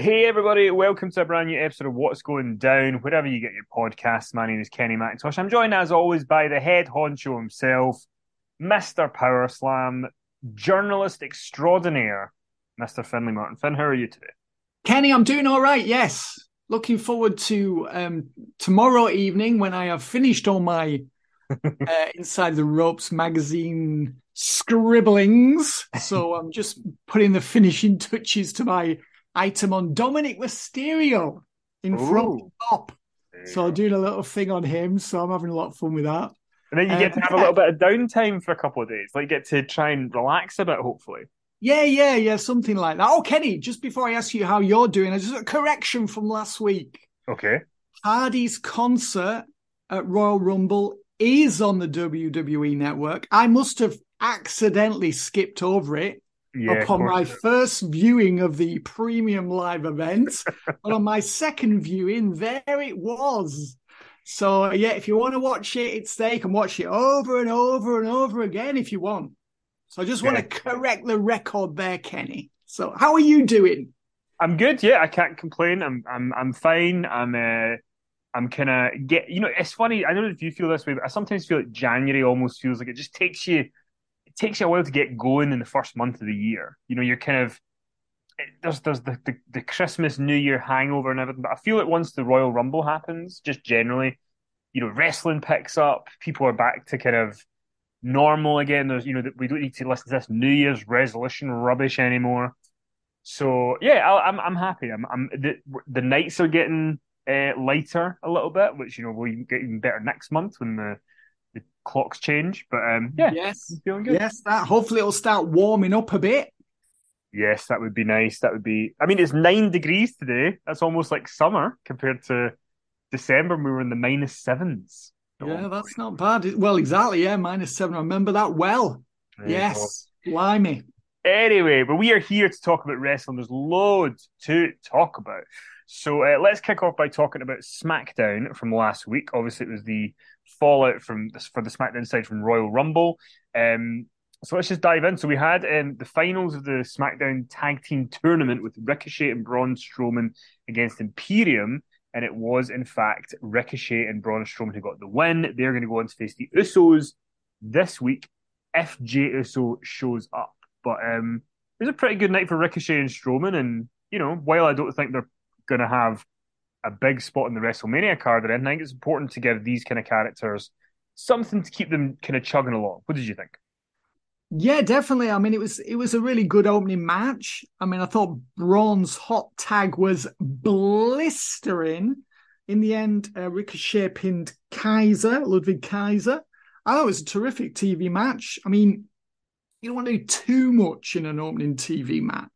Hey everybody, welcome to a brand new episode of What's Going Down, wherever you get your podcasts. My name is Kenny McIntosh. I'm joined as always by the head honcho himself, Mr. Power Slam, journalist extraordinaire, Mr. Finley Martin. Finn, how are you today? Kenny, I'm doing all right. Yes, looking forward to um, tomorrow evening when I have finished all my uh, Inside the Ropes magazine scribblings. So I'm just putting the finishing touches to my item on Dominik Mysterio in front Ooh. of top. So I'm doing a little thing on him. So I'm having a lot of fun with that. And then you get Um, to have a little bit of downtime for a couple of days. Like get to try and relax a bit, hopefully. Yeah, yeah, yeah, something like that. Oh, Kenny, just before I ask you how you're doing, I just a correction from last week. Okay. Hardy's concert at Royal Rumble is on the WWE network. I must have accidentally skipped over it Yeah. upon my first viewing of the premium live event. but on my second viewing, there it was. So yeah, if you want to watch it, it's there. You can watch it over and over and over again if you want. So I just want to correct the record there, Kenny. So how are you doing? I'm good. Yeah, I can't complain. I'm I'm I'm fine. I'm uh I'm kind of get. You know, it's funny. I don't know if you feel this way, but I sometimes feel like January almost feels like it just takes you. It takes you a while to get going in the first month of the year. You know, you're kind of there's there's the, the the Christmas New Year hangover and everything. But I feel like once the Royal Rumble happens, just generally, you know, wrestling picks up. People are back to kind of normal again. There's you know that we don't need to listen to this New Year's resolution rubbish anymore. So yeah, I, I'm I'm happy. I'm I'm the the nights are getting uh, lighter a little bit, which you know will get even better next month when the the clocks change. But um, yeah, Yes. I'm feeling good. Yes, that hopefully it'll start warming up a bit. Yes, that would be nice. That would be. I mean, it's nine degrees today. That's almost like summer compared to December. when We were in the minus sevens. Yeah, that's not bad. Well, exactly. Yeah, minus seven. I remember that well. There Yes, blimey. Anyway, but we are here to talk about wrestling. There's loads to talk about. So uh, let's kick off by talking about SmackDown from last week. Obviously, it was the fallout from for the SmackDown side from Royal Rumble. Um, so let's just dive in. So we had um, the finals of the SmackDown Tag Team Tournament with Ricochet and Braun Strowman against Imperium and it was in fact Ricochet and Braun Strowman who got the win. They're going to go on to face the Usos this week if Jey Uso shows up. But um, it was a pretty good night for Ricochet and Strowman, and you know, while I don't think they're going to have a big spot in the WrestleMania card or anything, I think it's important to give these kind of characters something to keep them kind of chugging along. What did you think? Yeah, definitely. I mean, it was it was a really good opening match. I mean, I thought Braun's hot tag was blistering. In the end, uh, Ricochet pinned Kaiser, Ludwig Kaiser. I thought it was a terrific TV match. I mean, you don't want to do too much in an opening TV match.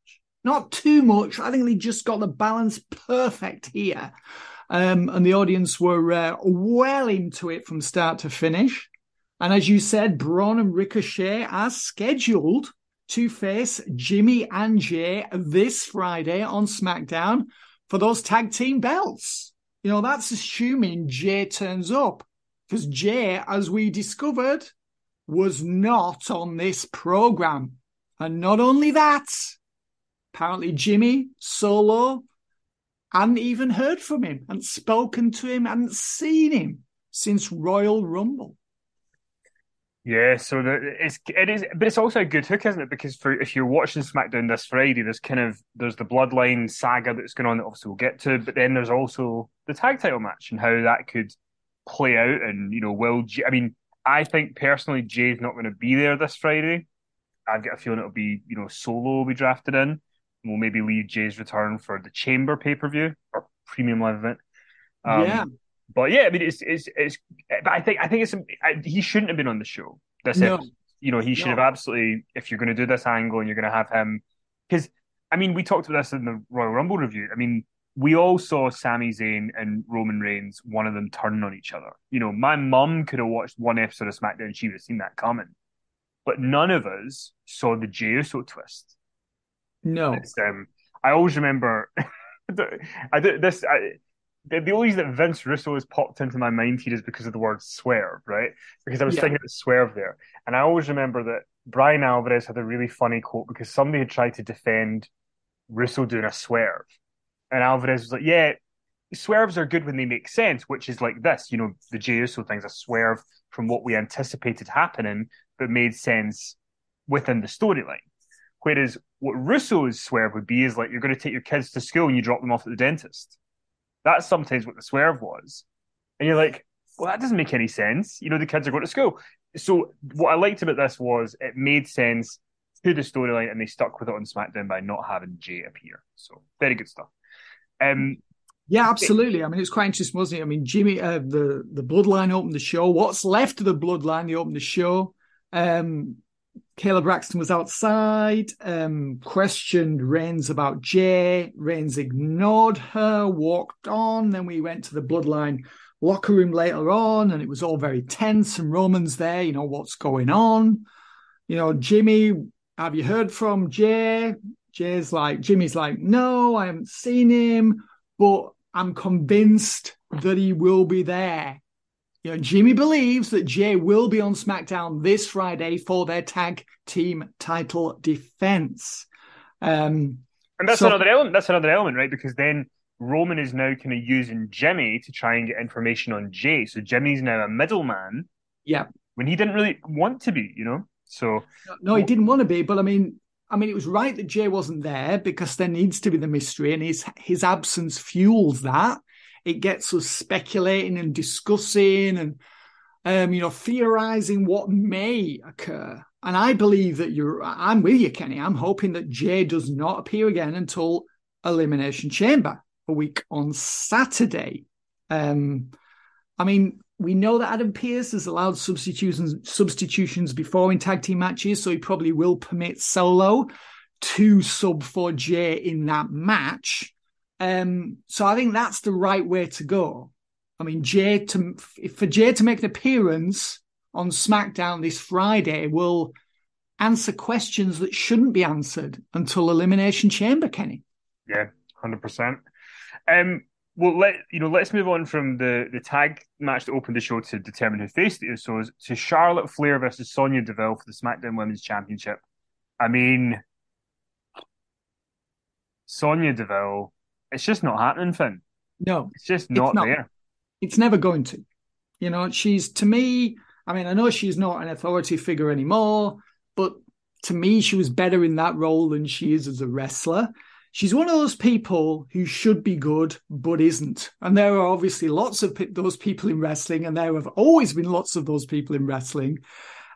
Not too much. I think they just got the balance perfect here. Um, and the audience were uh, well into it from start to finish. And as you said, Braun and Ricochet are scheduled to face Jimmy and Jey this Friday on SmackDown for those tag team belts. You know, that's assuming Jey turns up. Because Jey, as we discovered, was not on this program. And not only that, apparently Jimmy Solo hadn't even heard from him and spoken to him, hadn't seen him since Royal Rumble. Yeah, so the, it's it is, but it's also a good hook, isn't it? Because for if you're watching SmackDown this Friday, there's kind of there's the Bloodline saga that's going on that obviously we'll get to, but then there's also the tag title match and how that could play out, and you know, will I mean, I think personally Jey's not going to be there this Friday. I've got a feeling it'll be you know Solo will be drafted in. We'll maybe leave Jey's return for the Chamber pay per view or premium live event. Um, yeah but yeah, I mean, it's it's it's. But I think I think it's I, he shouldn't have been on the show. This no. Episode. You know, he should no. have absolutely. If you're going to do this angle and you're going to have him, because I mean, we talked about this in the Royal Rumble review. I mean, we all saw Sami Zayn and Roman Reigns, one of them turning on each other. You know, my mum could have watched one episode of SmackDown, she would have seen that coming. But none of us saw the Jey Uso twist. No. Um, I always remember. I this. I, the, the only reason that Vince Russo has popped into my mind here is because of the word swerve, right? Because I was yeah. thinking of swerve there. And I always remember that Bryan Alvarez had a really funny quote because somebody had tried to defend Russo doing a swerve. And Alvarez was like, yeah, swerves are good when they make sense, which is like this, you know, the Jey Uso thing's a swerve from what we anticipated happening, but made sense within the storyline. Whereas what Russo's swerve would be is like you're going to take your kids to school and you drop them off at the dentist. That's sometimes what the swerve was. And you're like, well, that doesn't make any sense. You know, the kids are going to school. So what I liked about this was it made sense to the storyline and they stuck with it on SmackDown by not having Jey appear. So very good stuff. Um, yeah, absolutely. I mean, it was quite interesting, wasn't it? I mean, Jimmy, uh, the the Bloodline opened the show. What's left of the Bloodline? They opened the show. Um, Kayla Braxton was outside, um, questioned Reigns about Jey. Reigns ignored her, walked on. Then we went to the Bloodline locker room later on, and it was all very tense. And Roman's there, you know, what's going on? You know, Jimmy, have you heard from Jey? Jey's like, Jimmy's like, no, I haven't seen him, but I'm convinced that he will be there. You know, Jimmy believes that Jey will be on SmackDown this Friday for their tag team title defense. Um, and that's so, another element. That's another element, right? Because then Roman is now kind of using Jimmy to try and get information on Jey. So Jimmy's now a middleman. Yeah. When he didn't really want to be, you know. So no, no, he didn't want to be. But I mean, I mean, it was right that Jey wasn't there because there needs to be the mystery, and his his absence fuels that it gets us speculating and discussing and um, you know theorizing what may occur. And I believe that you're. I'm with you, Kenny. I'm hoping that Jey does not appear again until Elimination Chamber a week on Saturday. Um, I mean, we know that Adam Pearce has allowed substitutions substitutions before in tag team matches, so he probably will permit Solo to sub for Jey in that match. Um, so I think that's the right way to go. I mean, Jey to for Jey to make an appearance on SmackDown this Friday will answer questions that shouldn't be answered until Elimination Chamber, Kenny. Yeah, hundred percent. Um, well, let you know. Let's move on from the the tag match that opened the show to determine who faced the Usos to Charlotte Flair versus Sonya Deville for the SmackDown Women's Championship. I mean, Sonya Deville it's just not happening, Finn. No, it's just not, it's not there. It's never going to. You know, she's to me. I mean, I know she's not an authority figure anymore, but to me, she was better in that role than she is as a wrestler. She's one of those people who should be good but isn't, and there are obviously lots of those people in wrestling, and there have always been lots of those people in wrestling.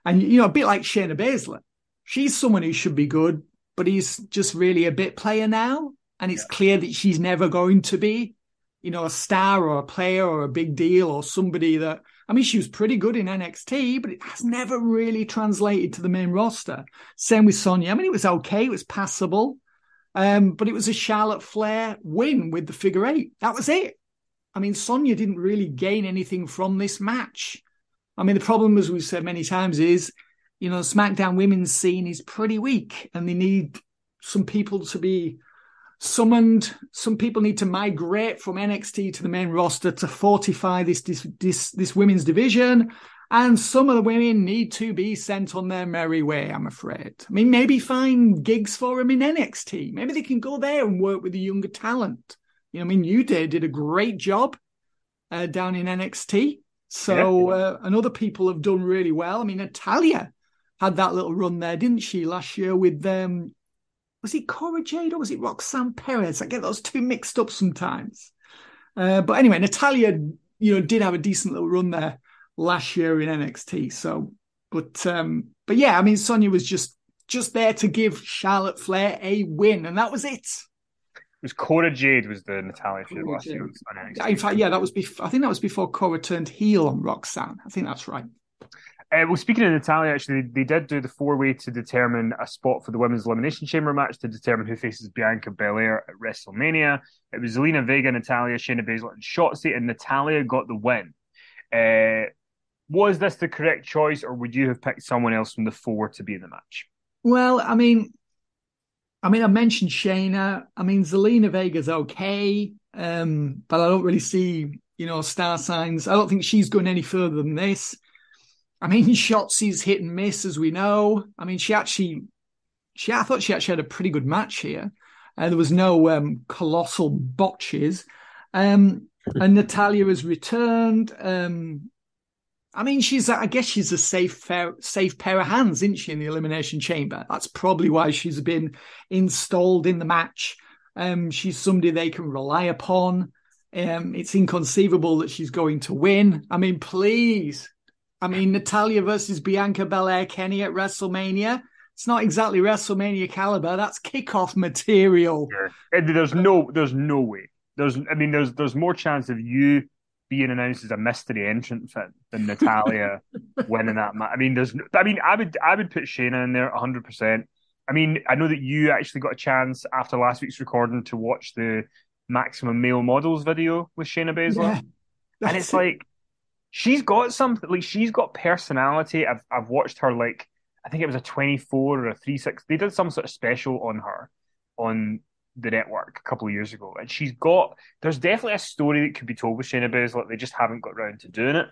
And you know, a bit like Shayna Baszler, she's someone who should be good, but he's just really a bit player now, and it's yeah. clear that she's never going to be, you know, a star or a player or a big deal or somebody that. I mean, she was pretty good in NXT, but it has never really translated to the main roster. Same with Sonya. I mean, it was okay, it was passable, um, but it was a Charlotte Flair win with the figure eight. That was it. I mean, Sonya didn't really gain anything from this match. I mean, the problem, as we've said many times, is you know, SmackDown women's scene is pretty weak, and they need some people to be summoned. Some people need to migrate from NXT to the main roster to fortify this this this, this women's division. And some of the women need to be sent on their merry way, I'm afraid. I mean, maybe find gigs for them in NXT. Maybe they can go there and work with the younger talent. You know, I mean, you did did a great job uh, down in NXT. So, yeah. uh, and other people have done really well. I mean, Natalya had that little run there, didn't she, last year with um was it Cora Jade or was it Roxanne Perez? I get those two mixed up sometimes. Uh, but anyway, Natalya, you know, did have a decent little run there last year in NXT. So, but um, but yeah, I mean, Sonya was just just there to give Charlotte Flair a win, and that was it. It was Cora Jade was the Natalya feud last year. In fact, yeah, that was before. I think that was before Cora turned heel on Roxanne. I think that's right. Uh, well, speaking of Natalya, actually, they did do the four way to determine a spot for the women's elimination chamber match to determine who faces Bianca Belair at WrestleMania. It was Zelina Vega, Natalya, Shayna Baszler, and Shotzi, and Natalya got the win. Uh, was this the correct choice, or would you have picked someone else from the four to be in the match? Well, I mean, I mean, I mentioned Shayna. I mean, Zelina Vega's okay, um, but I don't really see, you know, star signs. I don't think she's going any further than this. I mean, Shotzi's hit and miss, as we know. I mean, she actually, she I thought she actually had a pretty good match here. Uh, there was no um, colossal botches. Um, and Natalya has returned. Um, I mean, she's I guess she's a safe fair, safe pair of hands, isn't she, in the elimination chamber? That's probably why she's been installed in the match. Um, she's somebody they can rely upon. Um, it's inconceivable that she's going to win. I mean, please I mean, Natalya versus Bianca Belair Kenny at WrestleMania. It's not exactly WrestleMania caliber. That's kickoff material. And there's no, there's no way. There's, I mean, there's, there's more chance of you being announced as a mystery entrant fit than Natalya winning that match. I mean, there's, I mean, I would, I would put Shayna in there 100. percent I mean, I know that you actually got a chance after last week's recording to watch the Maximum Male Models video with Shayna Baszler, yeah, and it's it. like she's got something like she's got personality. I've I've watched her like I think it was a twenty four or a three six. They did some sort of special on her on the network a couple of years ago, and she's got. There's definitely a story that could be told with Shayna Baszler. They just haven't got around to doing it.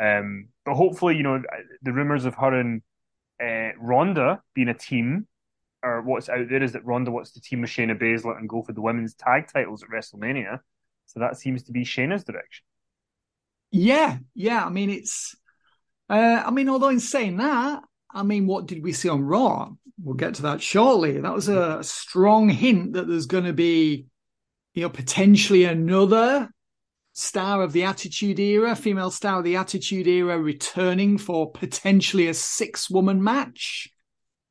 Um, but hopefully, you know, the rumors of her and uh, Ronda being a team, or what's out there is that Ronda wants to team with Shayna Baszler and go for the women's tag titles at WrestleMania. So that seems to be Shayna's direction. Yeah, yeah. I mean, it's. Uh, I mean, although in saying that, I mean, what did we see on Raw? We'll get to that shortly. That was a strong hint that there's going to be, you know, potentially another star of the Attitude Era, female star of the Attitude Era, returning for potentially a six-woman match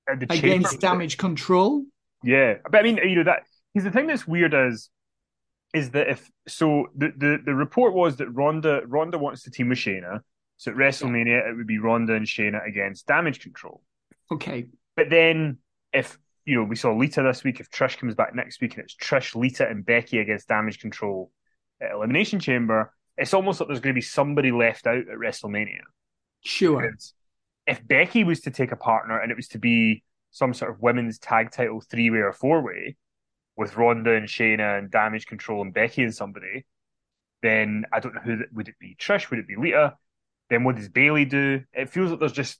against Damage Control. Yeah, but I mean, you know that. He's the thing that's weird is is that if so the, the, the report was that Ronda Ronda wants to team with Shayna. So at WrestleMania it would be Ronda and Shayna against Damage Control. Okay. But then if you know we saw Lita this week, if Trish comes back next week and it's Trish, Lita, and Becky against Damage Control at Elimination Chamber, it's almost like there's going to be somebody left out at WrestleMania. Sure. Because if Becky was to take a partner and it was to be some sort of women's tag title three way or four way, with Ronda and Shayna and Damage Control and Becky and somebody, then I don't know who would it be. Trish? Would it be Lita? Then what does Bayley do? It feels like there's just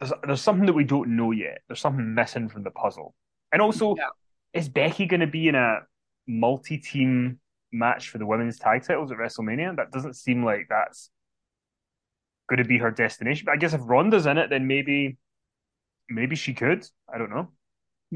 there's there's something that we don't know yet. There's something missing from the puzzle. And also, yeah. is Becky going to be in a multi-team match for the women's tag titles at WrestleMania. That doesn't seem like that's going to be her destination. But I guess if Ronda's in it, then maybe maybe she could. I don't know.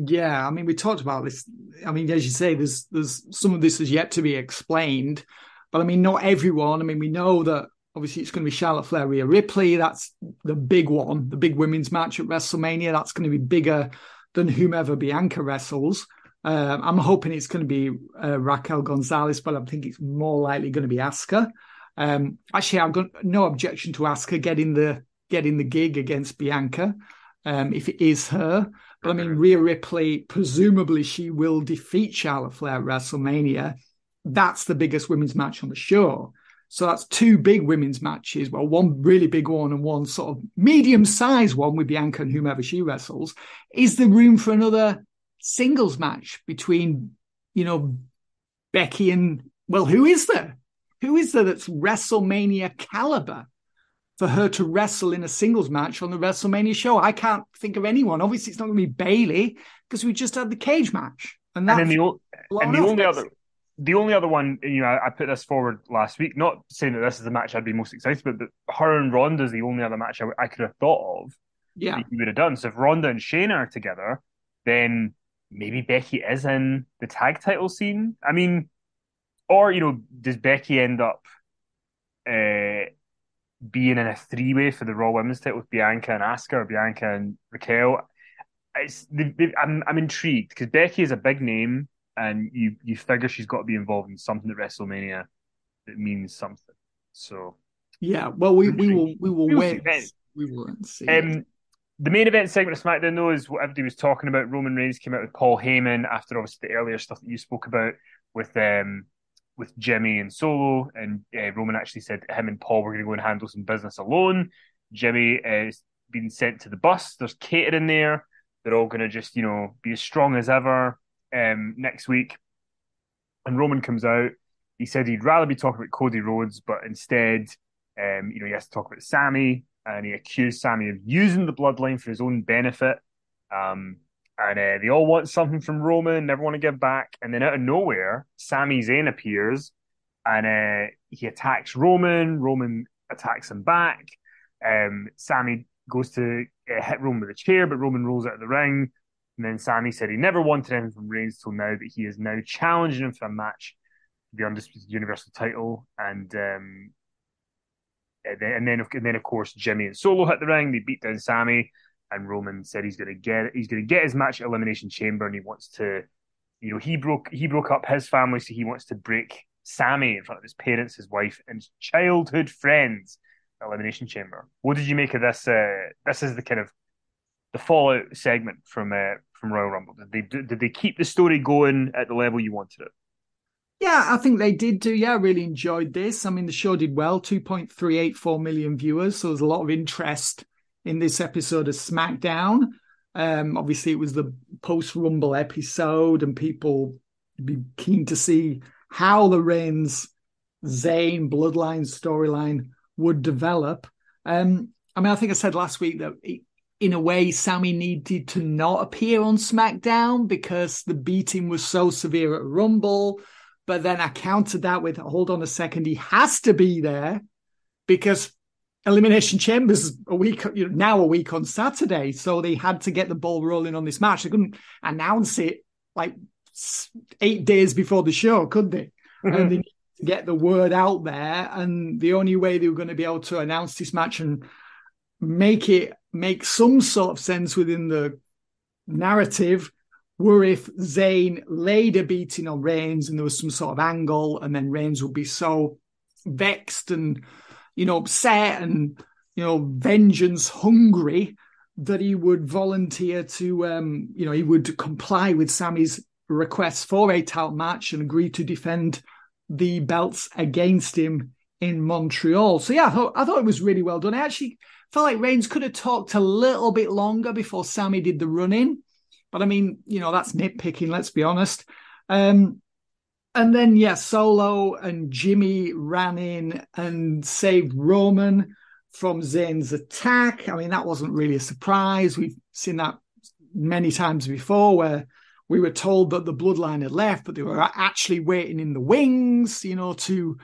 Yeah, I mean, we talked about this. I mean, as you say, there's there's some of this is yet to be explained, but I mean, not everyone. I mean, we know that obviously it's going to be Charlotte Flair, Rhea Ripley. That's the big one, the big women's match at WrestleMania. That's going to be bigger than whomever Bianca wrestles. Uh, I'm hoping it's going to be uh, Raquel Gonzalez, but I think it's more likely going to be Asuka. Um, actually, I've got no objection to Asuka getting the getting the gig against Bianca um, if it is her. But I mean, Rhea Ripley, presumably she will defeat Charlotte Flair at WrestleMania. That's the biggest women's match on the show. So that's two big women's matches. Well, one really big one and one sort of medium sized one with Bianca and whomever she wrestles. Is there room for another singles match between, you know, Becky and, well, who is there? Who is there that's WrestleMania caliber for her to wrestle in a singles match on the WrestleMania show? I can't think of anyone. Obviously, it's not going to be Bayley because we just had the cage match. And, that's and, the, and the only other the only other one, you know, I, put this forward last week, not saying that this is the match I'd be most excited about, but her and Ronda is the only other match I, I could have thought of. Yeah, you would have done. So if Ronda and Shayna are together, then maybe Becky is in the tag title scene. I mean, or you know, does Becky end up uh, being in a three way for the Raw Women's title with Bianca and Asuka or Bianca and Raquel? It's, they, they, I'm I'm intrigued because Becky is a big name and you you figure she's got to be involved in something at WrestleMania that means something. So yeah, well, we, we will we will wait. We will see. Um, the main event segment of SmackDown, though, is what everybody was talking about. Roman Reigns came out with Paul Heyman after obviously the earlier stuff that you spoke about with um with Jimmy and Solo, and uh, Roman actually said him and Paul were going to go and handle some business alone. Jimmy has been sent to the bus. There's Kate in there. They're all going to just you know be as strong as ever um, next week, and Roman comes out. He said he'd rather be talking about Cody Rhodes, but instead, um, you know, he has to talk about Sami, and he accused Sami of using the bloodline for his own benefit. Um, and uh, they all want something from Roman, never want to give back. And then out of nowhere, Sami Zayn appears, and uh, he attacks Roman. Roman attacks him back. Um, Sami goes to uh, hit Roman with a chair, but Roman rolls out of the ring. And then Sami said he never wanted anything from Reigns till now, but he is now challenging him for a match for the undisputed Universal title. And um, and then, and then, of course Jimmy and Solo hit the ring. They beat down Sami, and Roman said he's going to get he's going to get his match at Elimination Chamber, and he wants to, you know, he broke he broke up his family, so he wants to break Sami in front of his parents, his wife, and childhood friends. Elimination Chamber. What did you make of this? Uh, this is the kind of the fallout segment from uh, from Royal Rumble? Did they did they keep the story going at the level you wanted it? Yeah, I think they did do. Yeah, I really enjoyed this. I mean, the show did well, 2.384 million viewers. So there's a lot of interest in this episode of SmackDown. Um, obviously, it was the post Rumble episode, and people be keen to see how the Reigns Zayn bloodline storyline would develop. Um, I mean, I think I said last week that it, in a way, Sami needed to not appear on SmackDown because the beating was so severe at Rumble. But then I countered that with, hold on a second, he has to be there because Elimination Chambers a week, you know, now a week on Saturday. So they had to get the ball rolling on this match. They couldn't announce it like eight days before the show, could they? Mm-hmm. And they needed to get the word out there. And the only way they were going to be able to announce this match and make it make some sort of sense within the narrative were if Zayn laid a beating on Reigns and there was some sort of angle, and then Reigns would be so vexed and you know upset and you know vengeance hungry that he would volunteer to um you know he would comply with Sami's request for a title match and agree to defend the belts against him in Montreal. So yeah, I thought I thought it was really well done. I actually felt like Reigns could have talked a little bit longer before Sami did the run in. But I mean, you know, that's nitpicking, let's be honest. Um, and then, yeah, Solo and Jimmy ran in and saved Roman from Zayn's attack. I mean, that wasn't really a surprise. We've seen that many times before where we were told that the bloodline had left, but they were actually waiting in the wings, you know, to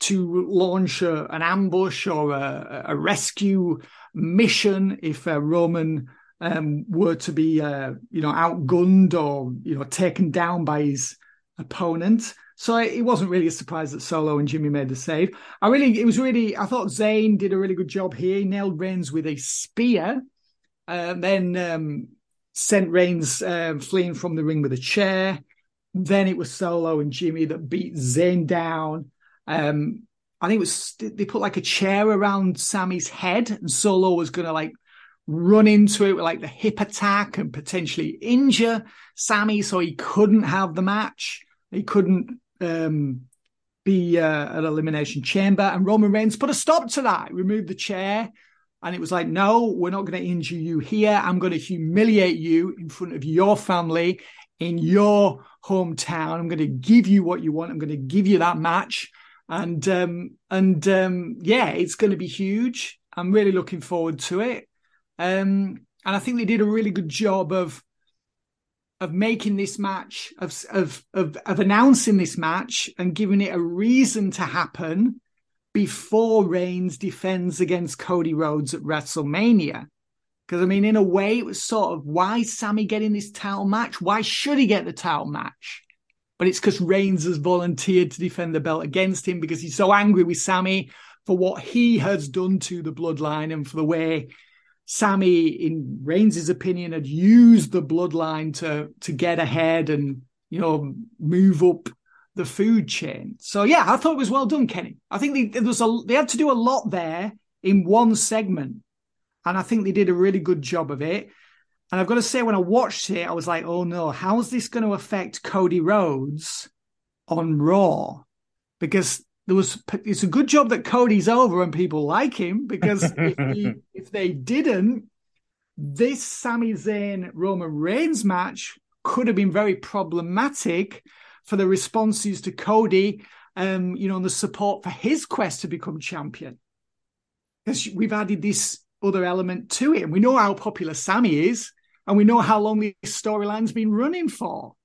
to launch a, an ambush or a, a rescue mission if uh, Roman um, were to be, uh, you know, outgunned or you know taken down by his opponent. So it wasn't really a surprise that Solo and Jimmy made the save. I really, it was really, I thought Zayn did a really good job here. He nailed Reigns with a spear, uh, then um, sent Reigns uh, fleeing from the ring with a chair. Then it was Solo and Jimmy that beat Zayn down. Um, I think it was they put like a chair around Sami's head, and Solo was going to like run into it with like the hip attack and potentially injure Sami, so he couldn't have the match. He couldn't um, be uh, an elimination chamber. And Roman Reigns put a stop to that. Removed the chair, and it was like, no, we're not going to injure you here. I'm going to humiliate you in front of your family in your hometown. I'm going to give you what you want. I'm going to give you that match. And um, and um, yeah, it's going to be huge. I'm really looking forward to it. Um, and I think they did a really good job of of making this match of, of of of announcing this match and giving it a reason to happen before Reigns defends against Cody Rhodes at WrestleMania. Because I mean, in a way, it was sort of why Sami getting this title match? Why should he get the title match? But it's because Reigns has volunteered to defend the belt against him because he's so angry with Sami for what he has done to the bloodline and for the way Sami, in Reigns' opinion, had used the bloodline to to get ahead and you know move up the food chain. So yeah, I thought it was well done, Kenny. I think they, there was a they had to do a lot there in one segment, and I think they did a really good job of it. And I've got to say, when I watched it, I was like, oh no, how's this going to affect Cody Rhodes on Raw? Because there was it's a good job that Cody's over and people like him because if, he, if they didn't, this Sami Zayn Roman Reigns match could have been very problematic for the responses to Cody, um, you know, and the support for his quest to become champion. Because we've added this other element to it, and we know how popular Sami is, and we know how long this storyline's been running for.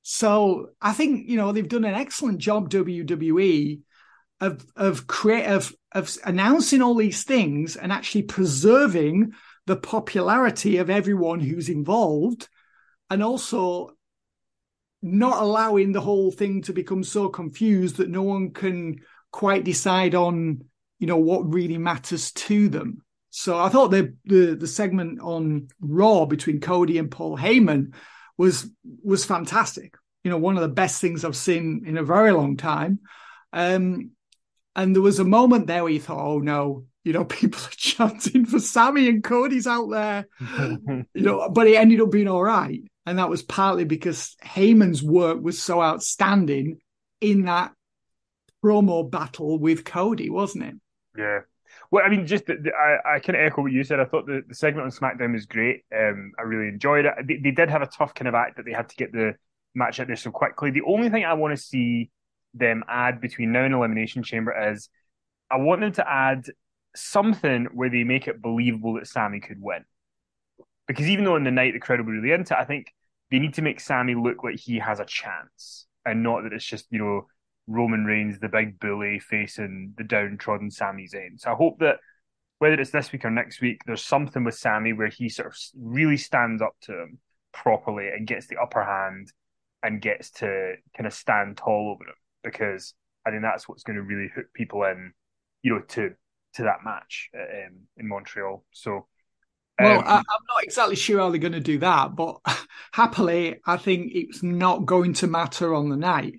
So I think you know they've done an excellent job, WWE, of of create of of announcing all these things and actually preserving the popularity of everyone who's involved and also not allowing the whole thing to become so confused that no one can quite decide on you know what really matters to them. So i thought the the, the segment on raw between cody and paul heyman was was fantastic. You know one of the best things i've seen in a very long time. Um and there was a moment there where you thought, oh no, you know, people are chanting for Sami and Cody's out there. you know, but it ended up being all right. And that was partly because Heyman's work was so outstanding in that promo battle with Cody, wasn't it? Yeah. Well, I mean, just the, the, I, I kind of echo what you said. I thought the, the segment on SmackDown was great. Um, I really enjoyed it. They, they did have a tough kind of act that they had to get the match out there so quickly. The only thing I want to see them add between now and Elimination Chamber is I want them to add something where they make it believable that Sami could win. Because even though in the night the crowd will be really into it, I think they need to make Sami look like he has a chance and not that it's just, you know, Roman Reigns, the big bully, facing the downtrodden Sami Zayn. So I hope that whether it's this week or next week, there's something with Sami where he sort of really stands up to him properly and gets the upper hand and gets to kind of stand tall over him because I think that's what's going to really hook people in, you know, to to that match um, in Montreal. So. Well, um, I, am not exactly sure how they're going to do that, but happily, I think it's not going to matter on the night.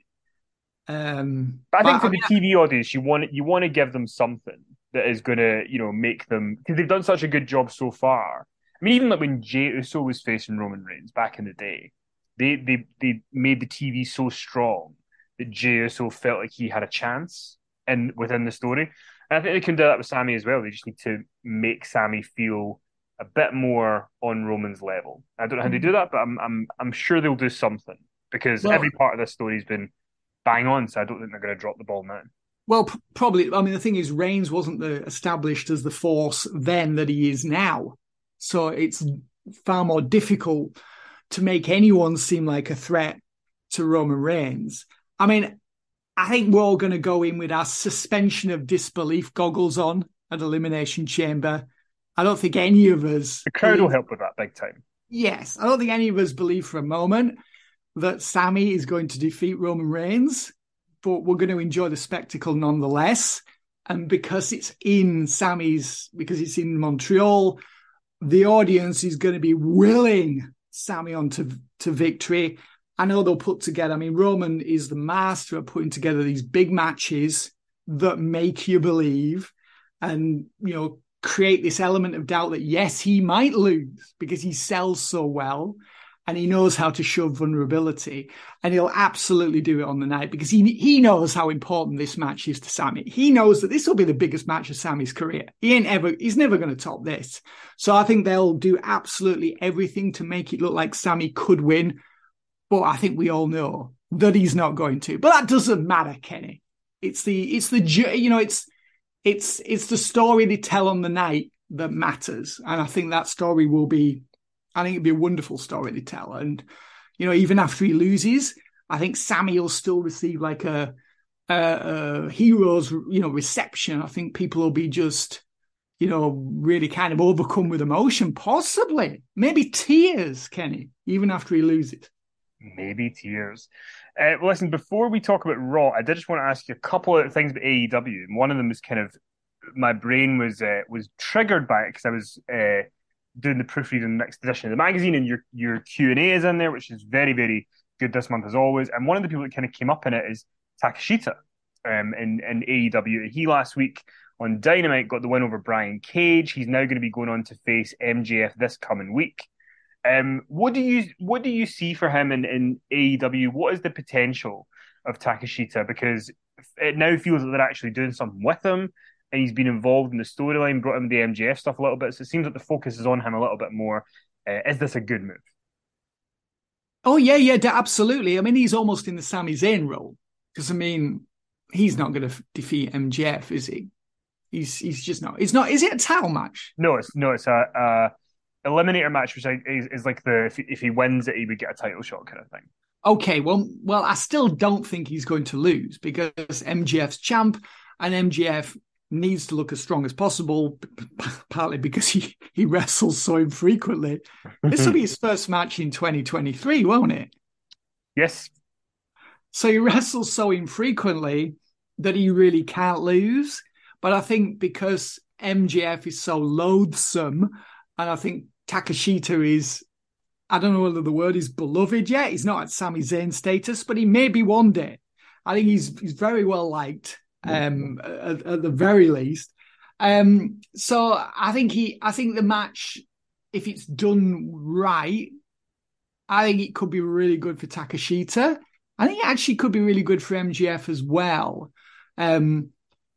Um, but I think for I mean, the TV audience, you want you want to give them something that is going to, you know, make them because they've done such a good job so far. I mean, even like when Jey Uso was facing Roman Reigns back in the day, they they they made the TV so strong that Jey Uso felt like he had a chance in within the story. And I think they can do that with Sami as well. They just need to make Sami feel a bit more on Roman's level. I don't know how they do mm-hmm. that, but I'm I'm I'm sure they'll do something because well, every part of this story has been bang on. So I don't think they're going to drop the ball now. Well, p- probably. I mean, the thing is, Reigns wasn't the, established as the force then that he is now, so it's far more difficult to make anyone seem like a threat to Roman Reigns. I mean, I think we're all going to go in with our suspension of disbelief goggles on at Elimination Chamber. I don't think any of us. The crowd will help with that big time. Yes. I don't think any of us believe for a moment that Sami is going to defeat Roman Reigns, but we're going to enjoy the spectacle nonetheless. And because it's in Sami's, because it's in Montreal, the audience is going to be willing Sami on to, to victory. I know they'll put together, I mean, Roman is the master at putting together these big matches that make you believe and, you know, create this element of doubt that, yes, he might lose because he sells so well and he knows how to show vulnerability and he'll absolutely do it on the night because he he knows how important this match is to Sami. He knows that this will be the biggest match of Sami's career. He ain't ever he's never going to top this. So I think they'll do absolutely everything to make it look like Sami could win, but I think we all know that he's not going to. But that doesn't matter, Kenny. It's the it's the you know it's it's it's the story they tell on the night that matters, and I think that story will be I think it'd be a wonderful story to tell. And, you know, even after he loses, I think Sami will still receive like a, a, a hero's, you know, reception. I think people will be just, you know, really kind of overcome with emotion, possibly, maybe tears, Kenny, even after he loses. Maybe tears. Uh, listen, before we talk about Raw, I did just want to ask you a couple of things about AEW. And one of them was kind of my brain was uh, was triggered by it because I was uh, doing the proofreading the next edition of the magazine, and your your Q and A is in there, which is very very good this month as always. And one of the people that kind of came up in it is Takeshita um, in in AEW. He last week on Dynamite got the win over Brian Cage. He's now going to be going on to face MJF this coming week. Um, what do you what do you see for him in, in AEW? What is the potential of Takeshita? Because it now feels that they're actually doing something with him and he's been involved in the storyline, brought him the MJF stuff a little bit. So it seems like the focus is on him a little bit more. Uh, is this a good move? Oh yeah, yeah, absolutely. I mean, he's almost in the Sami Zayn role because I mean, he's not going to f- defeat MJF, is he? He's he's just not. It's not. Is it a title match? No, it's no. It's a, a eliminator match, which is, is like the if, if he wins it, he would get a title shot kind of thing. Okay, well, well, I still don't think he's going to lose because MJF's champ and MJF needs to look as strong as possible, partly because he, he wrestles so infrequently. this will be his first match in 2023, won't it? Yes. So he wrestles so infrequently that he really can't lose. But I think because MJF is so loathsome, and I think Takeshita is, I don't know whether the word is beloved yet. He's not at Sami Zayn status, but he may be one day. I think he's he's very well liked um, at, at, the very least. Um, so I think he, I think the match, if it's done right, I think it could be really good for Takeshita. I think it actually could be really good for MJF as well. Um,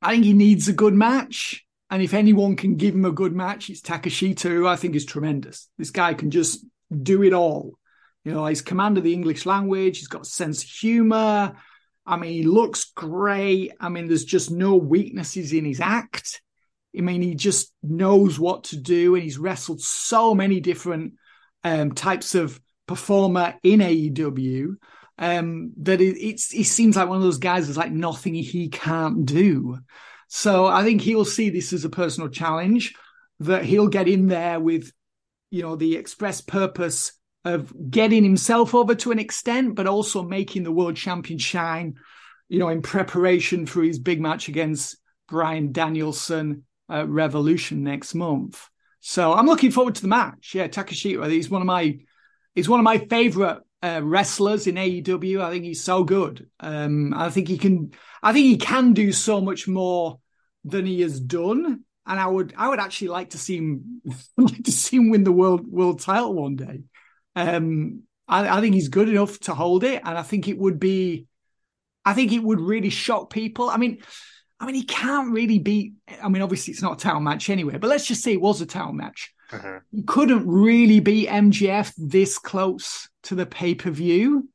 I think he needs a good match. And if anyone can give him a good match, it's Takeshita, who I think is tremendous. This guy can just do it all. You know, he's command of the English language. He's got a sense of humor. I mean, he looks great. I mean, there's just no weaknesses in his act. I mean, he just knows what to do, and he's wrestled so many different um, types of performer in AEW um, that it, he seems like one of those guys is like nothing he can't do. So I think he'll see this as a personal challenge that he'll get in there with, you know, the express purpose of getting himself over to an extent, but also making the world champion shine, you know, in preparation for his big match against Bryan Danielson at Revolution next month. So I'm looking forward to the match. Yeah, Takeshita, he's one of my he's one of my favorite uh, wrestlers in AEW. I think he's so good. Um, I think he can. I think he can do so much more than he has done. And I would, I would actually like to see him, like to see him win the world world title one day. Um, I, I think he's good enough to hold it, and I think it would be, I think it would really shock people. I mean, I mean, he can't really beat. I mean, obviously it's not a town match anyway, but let's just say it was a town match. Uh-huh. He couldn't really beat MJF this close to the pay per view.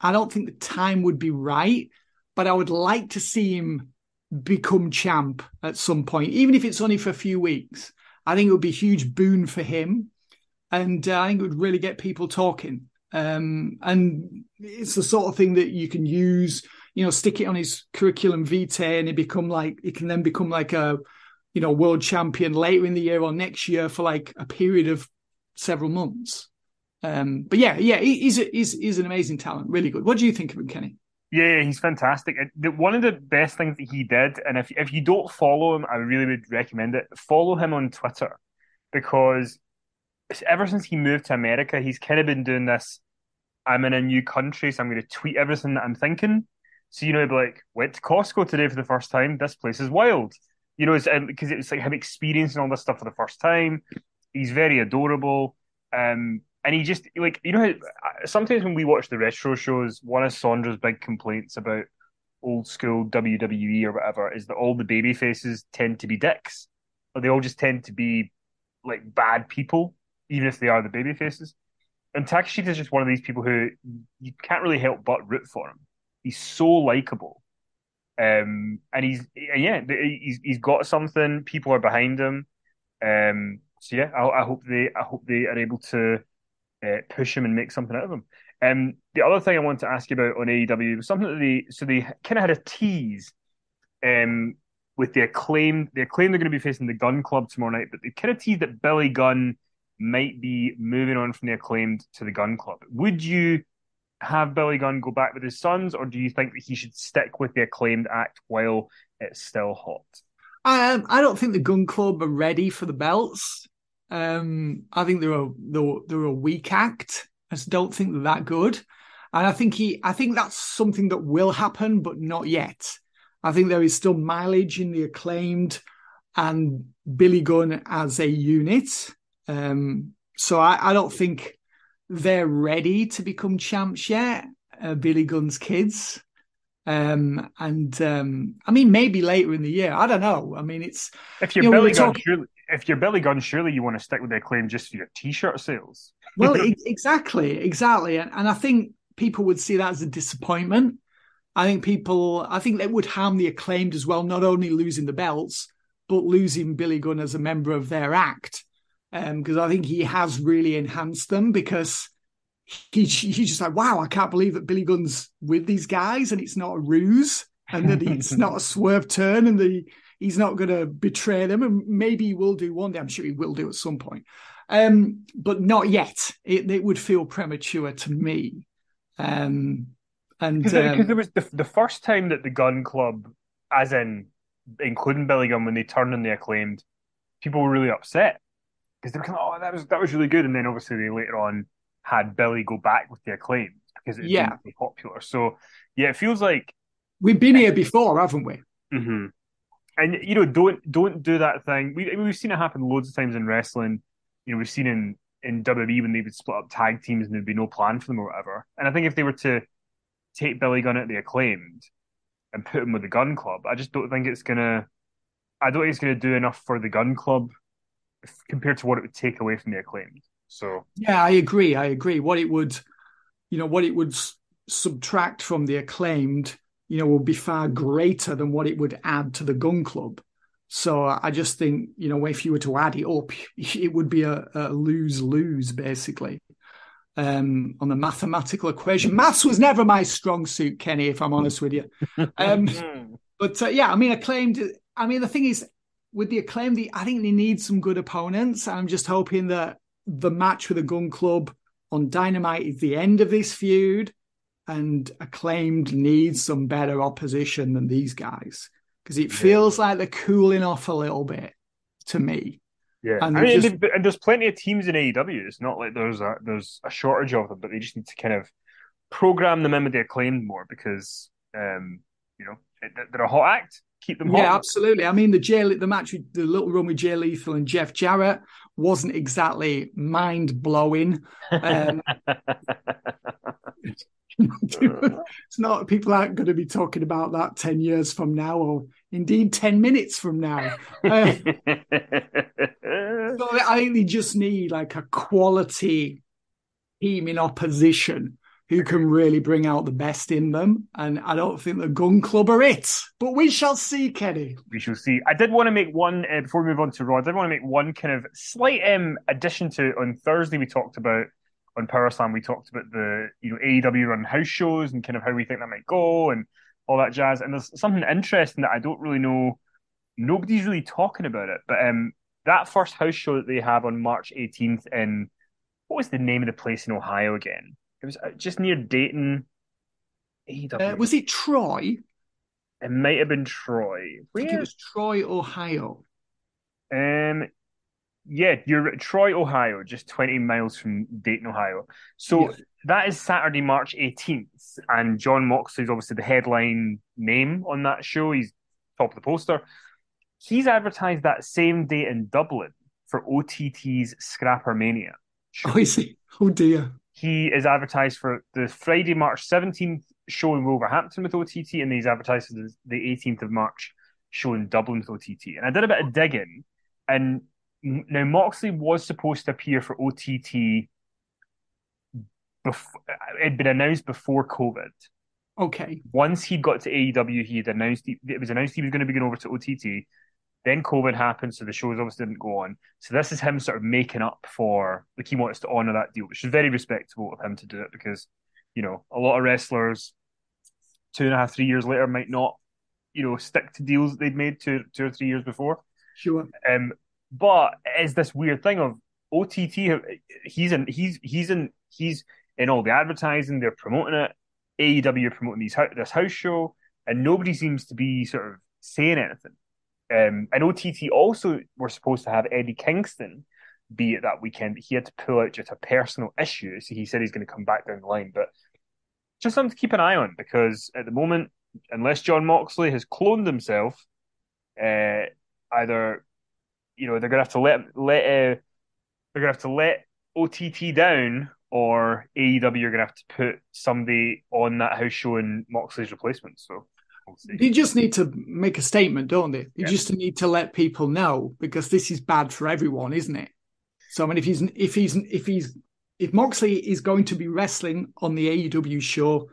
I don't think the time would be right, but I would like to see him become champ at some point, even if it's only for a few weeks. I think it would be a huge boon for him. and uh, I think it would really get people talking. Um, and it's the sort of thing that you can use, you know, stick it on his curriculum vitae, and he become like he can then become like a, you know, world champion later in the year or next year for like a period of several months. Um, but yeah, yeah, he's a, he's he's an amazing talent, really good. What do you think of him, Kenny? Yeah, he's fantastic. One of the best things that he did, and if if you don't follow him, I really would recommend it. Follow him on Twitter because ever since he moved to America, he's kind of been doing this. I'm in a new country, so I'm going to tweet everything that I'm thinking. So you know, be like, went to Costco today for the first time. This place is wild. You know, because it's like him experiencing all this stuff for the first time. He's very adorable. Um, and he just like you know how, sometimes when we watch the retro shows, one of Sandra's big complaints about old school WWE or whatever is that all the baby faces tend to be dicks, or they all just tend to be like bad people, even if they are the baby faces. And Takeshita is just one of these people who you can't really help but root for him. He's so likable, um, and he's yeah, he's he's got something. People are behind him. Um, so yeah, I, I hope they I hope they are able to uh, push him and make something out of him. Um, the other thing I want to ask you about on AEW was something that they so they kind of had a tease um, with the acclaim. The acclaim they're going to be facing the Gun Club tomorrow night, but they kind of teased that Billy Gunn might be moving on from the acclaimed to the Gun Club. Would you have Billy Gunn go back with his sons, or do you think that he should stick with the acclaimed act while it's still hot? Um, I don't think the Gun Club are ready for the belts. Um, I think they're a they're, they're a weak act. I just don't think they're that good. And I think he I think that's something that will happen, but not yet. I think there is still mileage in the acclaimed and Billy Gunn as a unit. Um, so I, I, don't think they're ready to become champs yet. Uh, Billy Gunn's kids. Um, and um, I mean, maybe later in the year. I don't know. I mean, it's if you're you know, Billy Gunn, talking... surely, if you're Billy Gunn, surely you want to stick with the acclaim just for your t-shirt sales. well, exactly, exactly, and, and I think people would see that as a disappointment. I think people, I think that would harm the acclaimed as well, not only losing the belts, but losing Billy Gunn as a member of their act. Because um, I think he has really enhanced them because he, he's just like, wow, I can't believe that Billy Gunn's with these guys and it's not a ruse and that it's not a swerve turn and the he's not going to betray them. And maybe he will do one day. I'm sure he will do at some point. Um, but not yet. It, it would feel premature to me. Um, and because um, there was the, the first time that the Gun Club, as in including Billy Gunn, when they turned on the acclaimed, people were really upset because they were kind of, oh, that was that was really good. And then obviously they later on had Billy go back with the acclaim because it yeah. be popular. So yeah, it feels like we've been here before, haven't we? Mm-hmm. And you know, don't don't do that thing. We we've seen it happen loads of times in wrestling. You know, we've seen in in WWE when they would split up tag teams and there'd be no plan for them or whatever. And I think if they were to take Billy Gunn at the acclaimed and put him with the Gun Club, I just don't think it's gonna. I don't think it's gonna do enough for the Gun Club compared to what it would take away from the acclaimed. So yeah, I agree. I agree. What it would, you know, what it would s- subtract from the acclaimed, you know, will be far greater than what it would add to the Gun Club. So I just think, you know, if you were to add it up, it would be a, a lose lose basically. Um, on the mathematical equation, maths was never my strong suit, Kenny. If I'm honest with you, um, but uh, yeah, I mean, acclaimed. I mean, the thing is, with the acclaim, the, I think they need some good opponents. I'm just hoping that the match with the Gun Club on Dynamite is the end of this feud, and acclaimed needs some better opposition than these guys because it feels yeah. like they're cooling off a little bit to me. Yeah, and, I mean, just... and there's plenty of teams in AEW. It's not like there's a there's a shortage of them, but they just need to kind of program them in with the acclaimed more because um, you know they're a hot act. Keep them hot. Yeah, absolutely. I mean, the Jay, the match, with, the little run with Jay Lethal and Jeff Jarrett wasn't exactly mind blowing. Um, it's not people aren't going to be talking about that 10 years from now or indeed 10 minutes from now uh, so i think they just need like a quality team in opposition who can really bring out the best in them. And I don't think the Gun Club are it, but we shall see, Kenny. We shall see. I did want to make one uh, before we move on to Raw. I did want to make one kind of slight um, addition to on Thursday. We talked about on Power Slam. We talked about the you know AEW run house shows and kind of how we think that might go and all that jazz. And there's something interesting that I don't really know. Nobody's really talking about it, but um, that first house show that they have on March 18th in what was the name of the place in Ohio again? It was uh, just near Dayton. Uh, was it Troy? It might have been Troy. Where? I think it was Troy, Ohio. Um, yeah, you're Troy, Ohio, just 20 miles from Dayton, Ohio. So yes. that is Saturday, March 18th, and Jon Moxley is obviously the headline name on that show. He's top of the poster. He's advertised that same day in Dublin for OTT's Scrapper Mania. Show. Oh, I see. Oh dear he is advertised for the Friday, March 17th show in Wolverhampton with OTT, and he's advertised for the, the 18th of March show in Dublin with OTT. And I did a bit of digging, and now Moxley was supposed to appear for OTT. Before, uh, it'd been announced before COVID. Okay. Once he got to AEW, he had announced he, it was announced he was going to be going over to OTT. Then COVID happened, so the shows obviously didn't go on. So this is him sort of making up for like he wants to honor that deal, which is very respectable of him to do it because, you know, a lot of wrestlers two and a half, three years later might not, you know, stick to deals that they'd made two two or three years before. Sure. Um, but is this weird thing of OTT? He's in, he's he's in, he's in all the advertising. They're promoting it. AEW are promoting these this house show, and nobody seems to be sort of saying anything. Um, and OTT also were supposed to have Eddie Kingston be at that weekend, but he had to pull out just a personal issue. So he said he's going to come back down the line. But just something to keep an eye on because at the moment, unless Jon Moxley has cloned himself, uh, either you know they're going to have to let let uh, they're going to have to let OTT down, or AEW are going to have to put somebody on that house show in Moxley's replacement. So they just need to make a statement, don't they? They yeah. just need to let people know because this is bad for everyone, isn't it? So I mean, if he's if he's if he's if Moxley is going to be wrestling on the AEW show,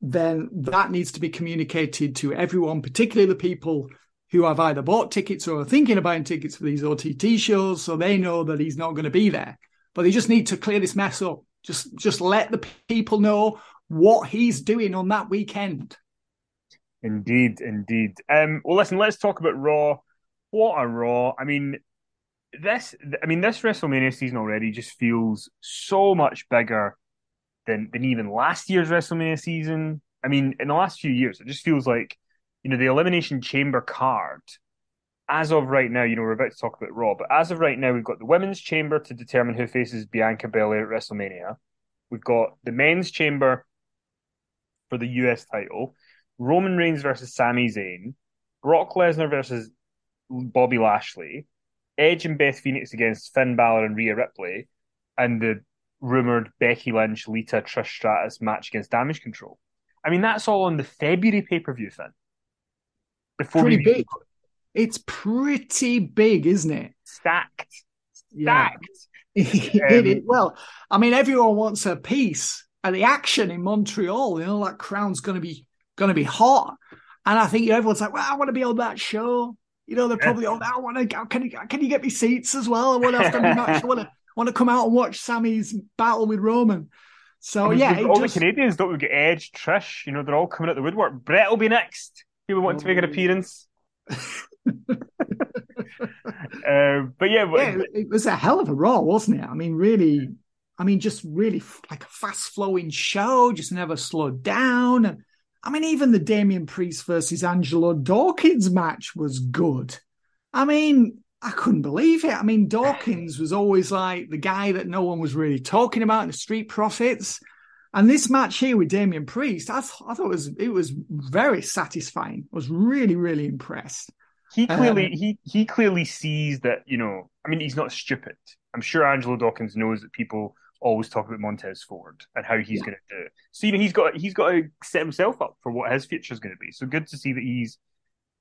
then that needs to be communicated to everyone, particularly the people who have either bought tickets or are thinking of buying tickets for these OTT shows, so they know that he's not going to be there. But they just need to clear this mess up. Just just let the people know what he's doing on that weekend. Indeed, indeed. Um, well, listen, let's talk about Raw. What a Raw! I mean, this. I mean, this WrestleMania season already just feels so much bigger than than even last year's WrestleMania season. I mean, in the last few years, it just feels like you know the Elimination Chamber card. As of right now, you know we're about to talk about Raw, but as of right now, we've got the Women's Chamber to determine who faces Bianca Belair at WrestleMania. We've got the Men's Chamber for the US title. Roman Reigns versus Sami Zayn, Brock Lesnar versus Bobby Lashley, Edge and Beth Phoenix against Finn Balor and Rhea Ripley, and the rumored Becky Lynch, Lita, Trish Stratus match against Damage Control. I mean, that's all on the February pay per view, Finn. Before pretty we... big. It's pretty big, isn't it? Stacked. Stacked. Yeah. um, well, I mean, everyone wants a piece And the action in Montreal. You know, that crown's going to be going to be hot. And I think everyone's like, well, I want to be on that show. You know, they're probably, oh, I want to, can you, can you get me seats as well? I want to, match, I want to, want to come out and watch Sami's battle with Roman. So, I mean, yeah. All just... the Canadians, don't we get Edge, Trish, you know, they're all coming out the woodwork. Bret will be next. He would want oh. to make an oh. appearance. uh, but yeah, yeah, it was a hell of a Raw, wasn't it? I mean, really, I mean, just really like a fast flowing show, just never slowed down. I mean, even the Damian Priest versus Angelo Dawkins match was good. I mean, I couldn't believe it. I mean, Dawkins was always like the guy that no one was really talking about in the Street Profits. And this match here with Damian Priest, I, th- I thought it was it was very satisfying. I was really really impressed. He clearly um, he he clearly sees that you know. I mean, he's not stupid. I'm sure Angelo Dawkins knows that people always talk about Montez Ford and how he's yeah. going to do it. So you know he's got he's got to set himself up for what his future is going to be. So good to see that he's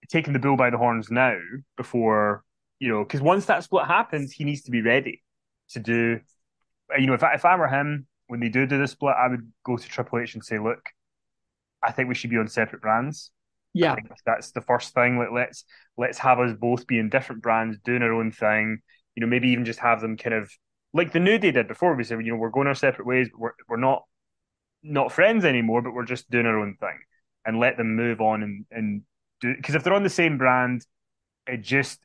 taking the bull by the horns now before you know because once that split happens, he needs to be ready to do. Uh, you know, if I, if I were him, when they do do the split, I would go to Triple H and say, look, I think we should be on separate brands. Yeah, that's the first thing. Like let's let's have us both be in different brands, doing our own thing. You know, maybe even just have them kind of like the New Day did before. We said, you know, we're going our separate ways. We're we're not not friends anymore, but we're just doing our own thing, and let them move on and and do. Because if they're on the same brand, it just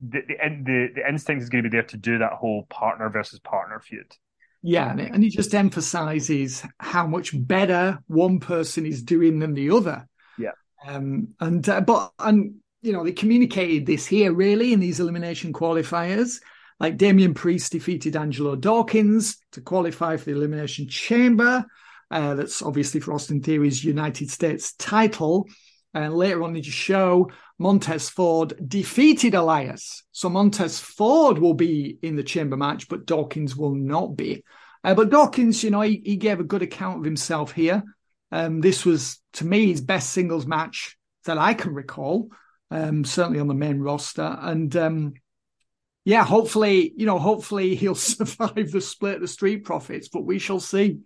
the the the, the instinct is going to be there to do that whole partner versus partner feud. Yeah, and it, and it just emphasizes how much better one person is doing than the other. Yeah. Um, and uh, but and you know they communicated this here really in these elimination qualifiers. Like Damian Priest defeated Angelo Dawkins to qualify for the elimination chamber. Uh, that's obviously for Austin Theory's United States title. And later on in the show, Montez Ford defeated Elias. So Montez Ford will be in the chamber match, but Dawkins will not be. Uh, but Dawkins, you know, he, he, gave a good account of himself here. Um, this was, to me, his best singles match that I can recall, um, certainly on the main roster. And um, yeah, hopefully, you know, hopefully he'll survive the split, the Street Profits, but we shall see.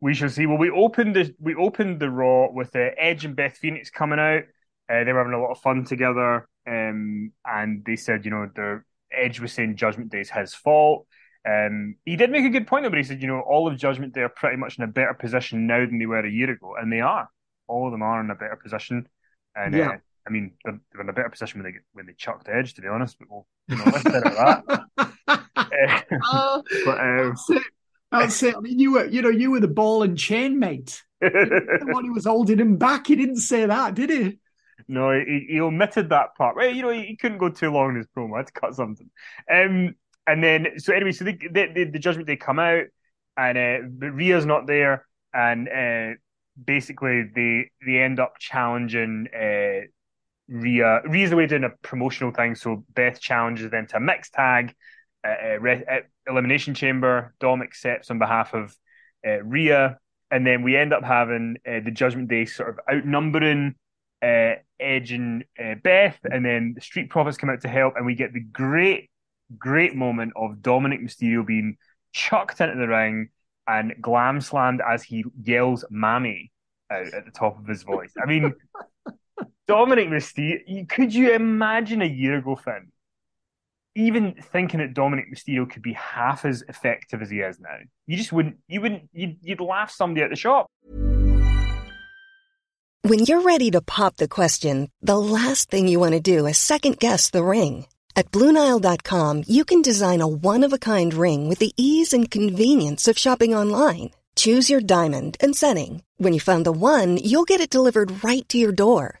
We shall see. Well, we opened the we opened the Raw with uh, Edge and Beth Phoenix coming out. Uh, they were having a lot of fun together, um, and they said, you know, their Edge was saying Judgment Day is his fault. Um, he did make a good point, though, but he said, you know, all of Judgment Day are pretty much in a better position now than they were a year ago, and they are. All of them are in a better position, and uh, yeah. Uh, I mean, they're, they're, in a better position when they when they chucked Edge, to be honest. But we'll, you know, let's say that. uh, but, um, that's it. That's it. I mean, you were, you know, you were the ball and chain mate. the one who was holding him back. He didn't say that, did he? No, he, he omitted that part. Well, you know, he, he, couldn't go too long in his promo. I had to cut something. Um, and then, so anyway, so the the, the Judgment Day come out, and uh, but Rhea's not there, and uh, basically they they end up challenging uh, Rhea. Rhea's the way doing a promotional thing, so Beth challenges them to a mixed tag, uh, uh, elimination chamber. Dom accepts on behalf of uh, Rhea, and then we end up having uh, the Judgment Day sort of outnumbering uh, Edge and uh, Beth, and then the Street Profits come out to help, and we get the great, great moment of Dominik Mysterio being chucked into the ring and glam slammed as he yells "Mammy" out at the top of his voice. I mean, Dominik Mysterio. Could you imagine a year ago, Finn? Even thinking that Dominik Mysterio could be half as effective as he is now, you just wouldn't. You wouldn't. You'd, you'd laugh somebody at the shop. When you're ready to pop the question, the last thing you want to do is second guess the ring. At BlueNile.com, you can design a one-of-a-kind ring with the ease and convenience of shopping online. Choose your diamond and setting. When you find the one, you'll get it delivered right to your door.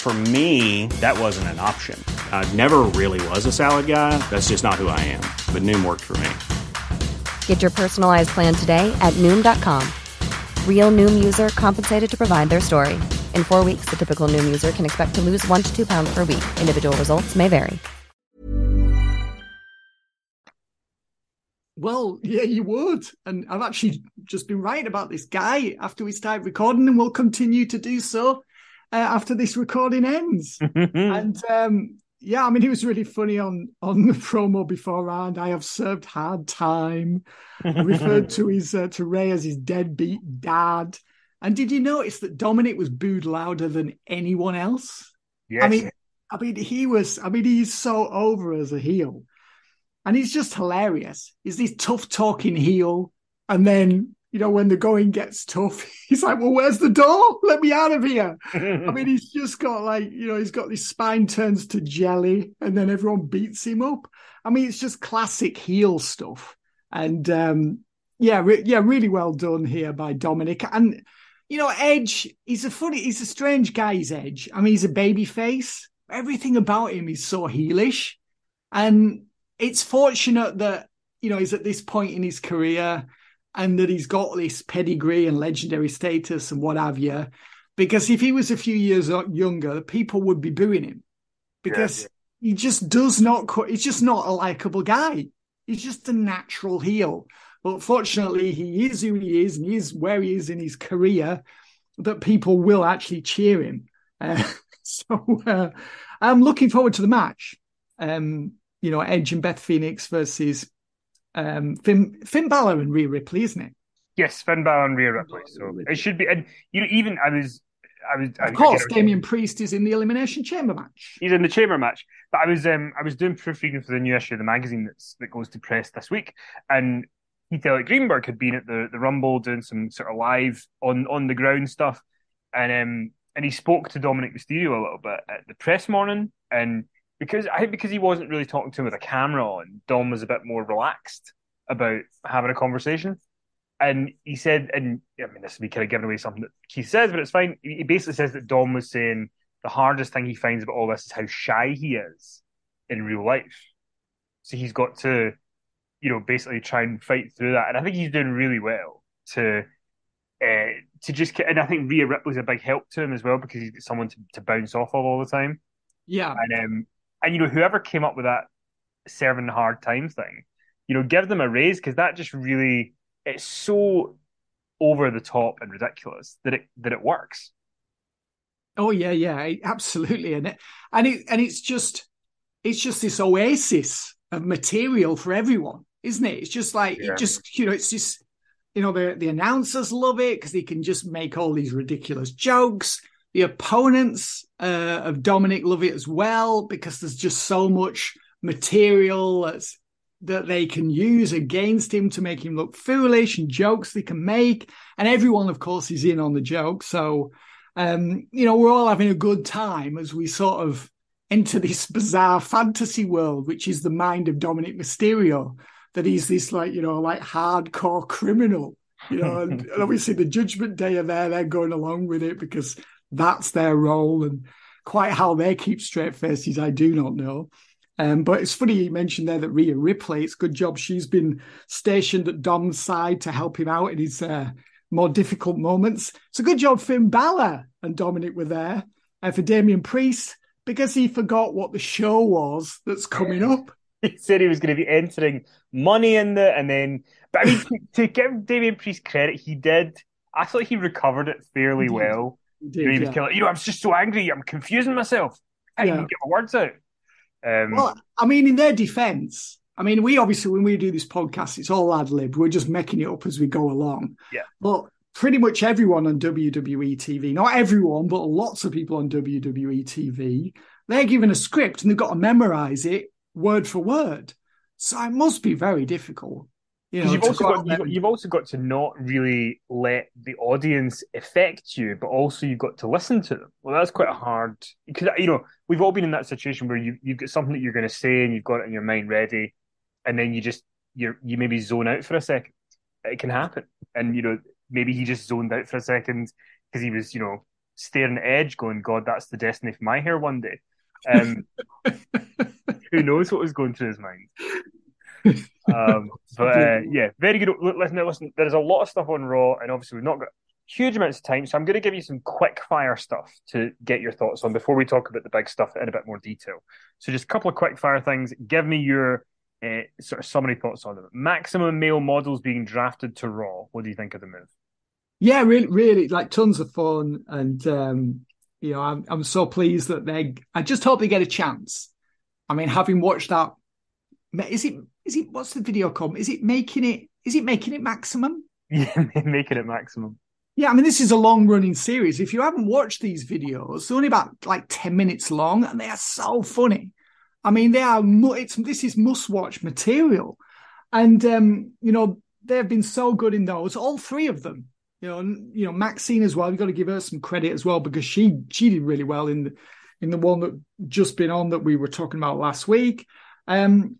For me, that wasn't an option. I never really was a salad guy. That's just not who I am. But Noom worked for me. Get your personalized plan today at Noom.com. Real Noom user compensated to provide their story. In four weeks, the typical Noom user can expect to lose one to two pounds per week. Individual results may vary. Well, yeah, you would. And I've actually just been writing about this guy after we started recording, and we'll continue to do so uh, after this recording ends. and um, yeah, I mean, he was really funny on on the promo beforehand. I have served hard time. referred to his uh, to Rey as his deadbeat dad. And did you notice that Dominik was booed louder than anyone else? Yes. I mean, I mean, he was. I mean, he's so over as a heel, and he's just hilarious. He's this tough talking heel, and then you know, when the going gets tough, he's like, well, where's the door? Let me out of here. I mean, he's just got like, you know, he's got his spine turns to jelly and then everyone beats him up. I mean, it's just classic heel stuff. And um, yeah, re- yeah, really well done here by Dominik. And, you know, Edge, he's a funny, he's a strange guy, he's Edge. I mean, he's a baby face. Everything about him is so heelish. And it's fortunate that, you know, he's at this point in his career and that he's got this pedigree and legendary status and what have you. because if he was a few years younger, people would be booing him because yeah, yeah. he just does not. He's just not a likable guy. He's just a natural heel. But fortunately, he is who he is, and he is where he is in his career. That people will actually cheer him. Uh, so uh, I'm looking forward to the match. Um, you know, Edge and Beth Phoenix versus um, Finn, Finn Balor and Rhea Ripley, isn't it? Yes, Finn Balor and Rhea Ripley. So it should be, and you know, even I was, I was, of course, Damian Priest is in the Elimination Chamber match. He's in the Chamber match, but I was, um, I was doing proofreading for the new issue of the magazine that's that goes to press this week, and Keith Elliot Greenberg had been at the the Rumble doing some sort of live on on the ground stuff, and um, and he spoke to Dominik Mysterio a little bit at the press morning, and because I think because he wasn't really talking to him with a camera on, Dom was a bit more relaxed about having a conversation. And he said, and I mean, this would be kind of giving away something that Keith says, but it's fine. He basically says that Dom was saying the hardest thing he finds about all this is how shy he is in real life. So he's got to, you know, basically try and fight through that. And I think he's doing really well to, uh, to just, and I think Rhea Ripley's a big help to him as well because he's got someone to, to bounce off of all the time. Yeah. And um, and you know, whoever came up with that serving hard times thing, you know, give them a raise because that just really it's so over the top and ridiculous that it that it works. Oh yeah, yeah, absolutely, and it and it and it's just it's just this oasis of material for everyone, isn't it? It's just like yeah. it just you know, it's just you know the the announcers love it because they can just make all these ridiculous jokes. The opponents uh, of Dominik love it as well because there's just so much material that's, that they can use against him to make him look foolish and jokes they can make. And everyone, of course, is in on the joke. So, um, you know, we're all having a good time as we sort of enter this bizarre fantasy world, which is the mind of Dominik Mysterio, that he's this like, you know, like hardcore criminal. You know, and, and obviously the Judgment Day are there, they're going along with it because that's their role and quite how they keep straight faces, I do not know. Um, but it's funny you mentioned there that Rhea Ripley, it's good job she's been stationed at Dom's side to help him out in his uh, more difficult moments. It's a good job Finn Balor and Dominik were there. And for Damian Priest, because he forgot what the show was that's coming up. He said he was going to be entering money in there, and then, but I mean, to, to give Damian Priest credit, he did. I thought he recovered it fairly well. Did, you know, he was yeah. you know, I'm just so angry. I'm confusing myself. I yeah. can't get my words out. Um, well, I mean, in their defense, I mean, we obviously, when we do this podcast, it's all ad lib. We're just making it up as we go along. Yeah. But pretty much everyone on WWE TV, not everyone, but lots of people on WWE TV, they're given a script and they've got to memorize it word for word. So it must be very difficult. You know, you've also got you've, you've, also got to not really let the audience affect you, but also you've got to listen to them. Well, that's quite a hard because you know we've all been in that situation where you you've got something that you're going to say and you've got it in your mind ready, and then you just you you maybe zone out for a second. It can happen, and you know maybe he just zoned out for a second because he was you know staring at edge, going, "God, that's the destiny for my hair one day." Um, who knows what was going through his mind? um, but uh, yeah, very good. Listen, listen. There's a lot of stuff on Raw, and obviously we've not got huge amounts of time, so I'm going to give you some quick fire stuff to get your thoughts on before we talk about the big stuff in a bit more detail. So just a couple of quick fire things. Give me your uh, sort of summary thoughts on them. Maximum male models being drafted to Raw. What do you think of the move? Yeah, really, really, like tons of fun, and um, you know, I'm I'm so pleased that they. I just hope they get a chance. I mean, having watched that, is it is it what's the video called? Is it making it? Is it making it maximum? Yeah, making it maximum. Yeah, I mean, this is a long running series. If you haven't watched these videos, they're only about like 10 minutes long and they are so funny. I mean, they are, it's, this is must watch material. And, um, you know, they've been so good in those, all three of them. You know, you know, Maxxine as well. You've got to give her some credit as well because she she did really well in the in the one that just been on that we were talking about last week. Um,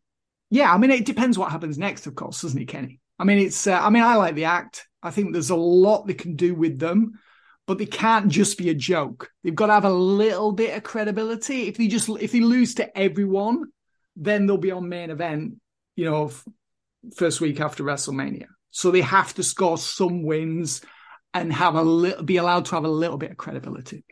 yeah, I mean, it depends what happens next, of course, doesn't it, Kenny? I mean, it's. Uh, I mean, I like the act. I think there's a lot they can do with them, but they can't just be a joke. They've got to have a little bit of credibility. If they just if they lose to everyone, then they'll be on main event. You know, first week after WrestleMania. So they have to score some wins. and have a little, be allowed to have a little bit of credibility.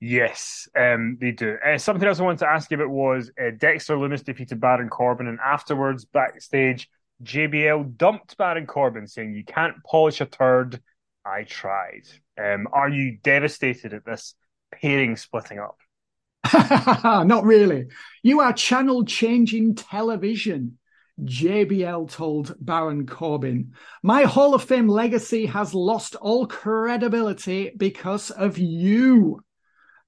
Yes, um, they do. Uh, something else I wanted to ask you about was uh, Dexter Lumis defeated Baron Corbin, and afterwards, backstage, JBL dumped Baron Corbin, saying, "You can't polish a turd. I tried." Um, are you devastated at this pairing splitting up? Not really. You are channel changing television. JBL told Baron Corbin, My Hall of Fame legacy has lost all credibility because of you.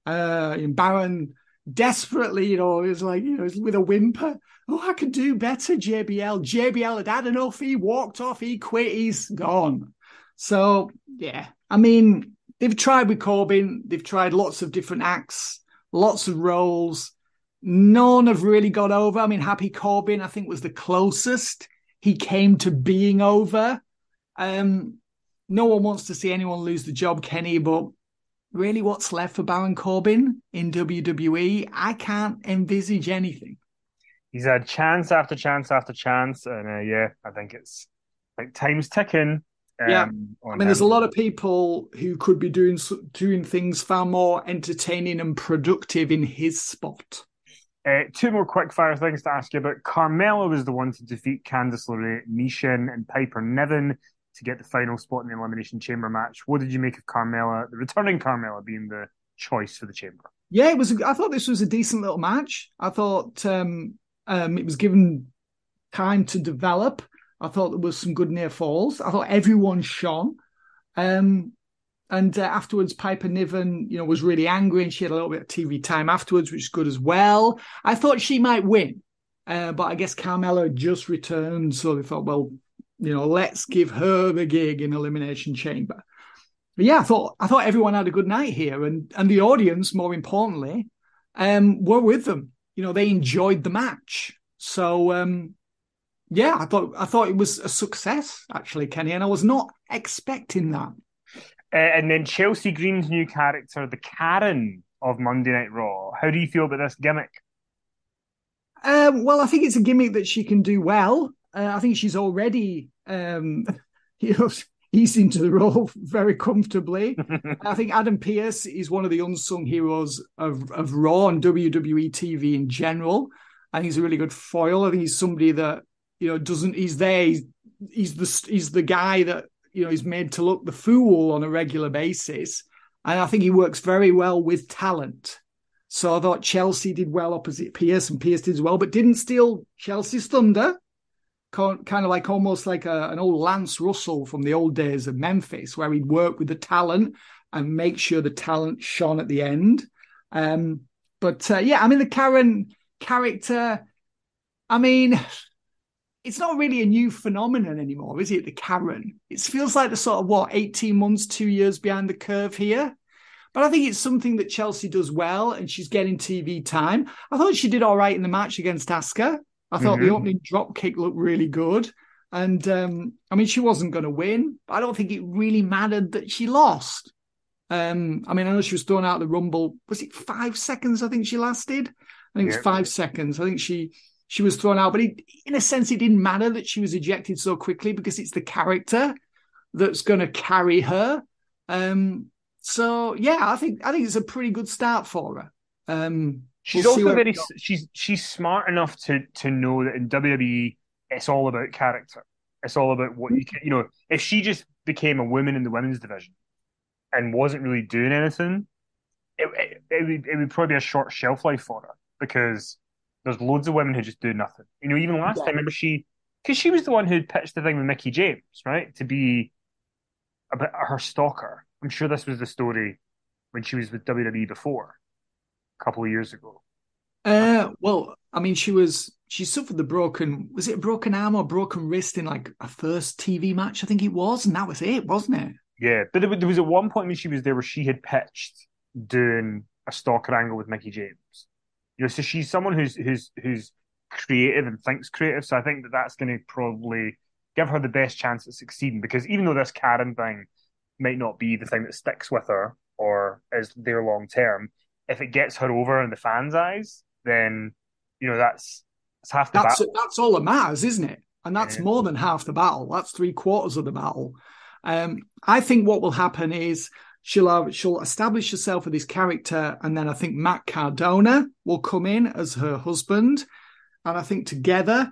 Uh, Baron desperately, you know, is like, you know, with a whimper, Oh, I could do better, JBL. JBL had had enough. He walked off. He quit. He's gone. So, yeah, I mean, they've tried with Corbin. They've tried lots of different acts, lots of roles. None have really got over. I mean, Happy Corbin, I think, was the closest he came to being over. Um, no one wants to see anyone lose the job, Kenny, but really what's left for Baron Corbin in WWE? I can't envisage anything. He's had chance after chance after chance, and uh, yeah, I think it's like time's ticking. Um, yeah, I mean, there's a lot of people who could be doing doing things far more entertaining and productive in his spot. Uh, two more quick fire things to ask you about. Carmella was the one to defeat Candice LeRae, Michin, and Piper Niven to get the final spot in the Elimination Chamber match. What did you make of Carmella, the returning Carmella being the choice for the Chamber? Yeah, it was. I thought this was a decent little match. I thought um, um, it was given time to develop. I thought there was some good near falls. I thought everyone shone. Um, and uh, afterwards, Piper Niven, you know, was really angry and she had a little bit of TV time afterwards, which is good as well. I thought she might win, uh, but I guess Carmella just returned, so they thought, well, you know, let's give her the gig in Elimination Chamber. But yeah, I thought I thought everyone had a good night here, and and the audience, more importantly, um, were with them. You know, they enjoyed the match. So um, yeah, I thought I thought it was a success actually, Kenny, and I was not expecting that. Uh, and then Chelsea Green's new character, the Karen of Monday Night Raw. How do you feel about this gimmick? Um, well, I think it's a gimmick that she can do well. Uh, I think she's already, um, you know, eased into the role very comfortably. I think Adam Pearce is one of the unsung heroes of, of Raw and WWE TV in general. I think he's a really good foil. I think he's somebody that you know doesn't. He's there. He's, he's the he's the guy that you know, he's made to look the fool on a regular basis. And I think he works very well with talent. So I thought Chelsea did well opposite Pearce, and Pearce did as well, but didn't steal Chelsea's thunder. Kind of like almost like a, an old Lance Russell from the old days of Memphis, where he'd work with the talent and make sure the talent shone at the end. Um, but uh, yeah, I mean, the Karen character, I mean, it's not really a new phenomenon anymore, is it? The Karen. It feels like the sort of what, 18 months, two years behind the curve here. But I think it's something that Chelsea does well and she's getting TV time. I thought she did all right in the match against Asuka. I thought mm-hmm. the opening drop kick looked really good. And um, I mean, she wasn't going to win, but I don't think it really mattered that she lost. Um, I mean, I know she was thrown out of the Rumble. Was it five seconds? I think she lasted. I think yeah. it's five seconds. I think she she was thrown out. But it, in a sense, it didn't matter that she was ejected so quickly because it's the character that's going to carry her. Um, so yeah, I think I think it's a pretty good start for her. Um, she's we'll also very she's she's smart enough to to know that in WWE it's all about character. It's all about what you can. You know, if she just became a woman in the women's division and wasn't really doing anything, it, it, it would it would probably be a short shelf life for her because there's loads of women who just do nothing. You know, even last yeah. time, remember she, because she was the one who pitched the thing with Mickie James, right, to be a bit her stalker. I'm sure this was the story when she was with WWE before, a couple of years ago. Uh, well, I mean, she was she suffered the broken was it a broken arm or broken wrist in like a first TV match? I think it was, and that was it, wasn't it? Yeah, but there was at one point when she was there where she had pitched doing a stalker angle with Mickie James. You know, so she's someone who's who's who's creative and thinks creative. So I think that that's going to probably give her the best chance at succeeding. Because even though this Karen thing might not be the thing that sticks with her or is there long term, if it gets her over in the fans' eyes, then you know that's that's half the that's battle. That's all that matters, isn't it? And that's yeah. more than half the battle. That's three quarters of the battle. Um, I think what will happen is she'll have, she'll establish herself with this character, and then I think Matt Cardona will come in as her husband, and I think together,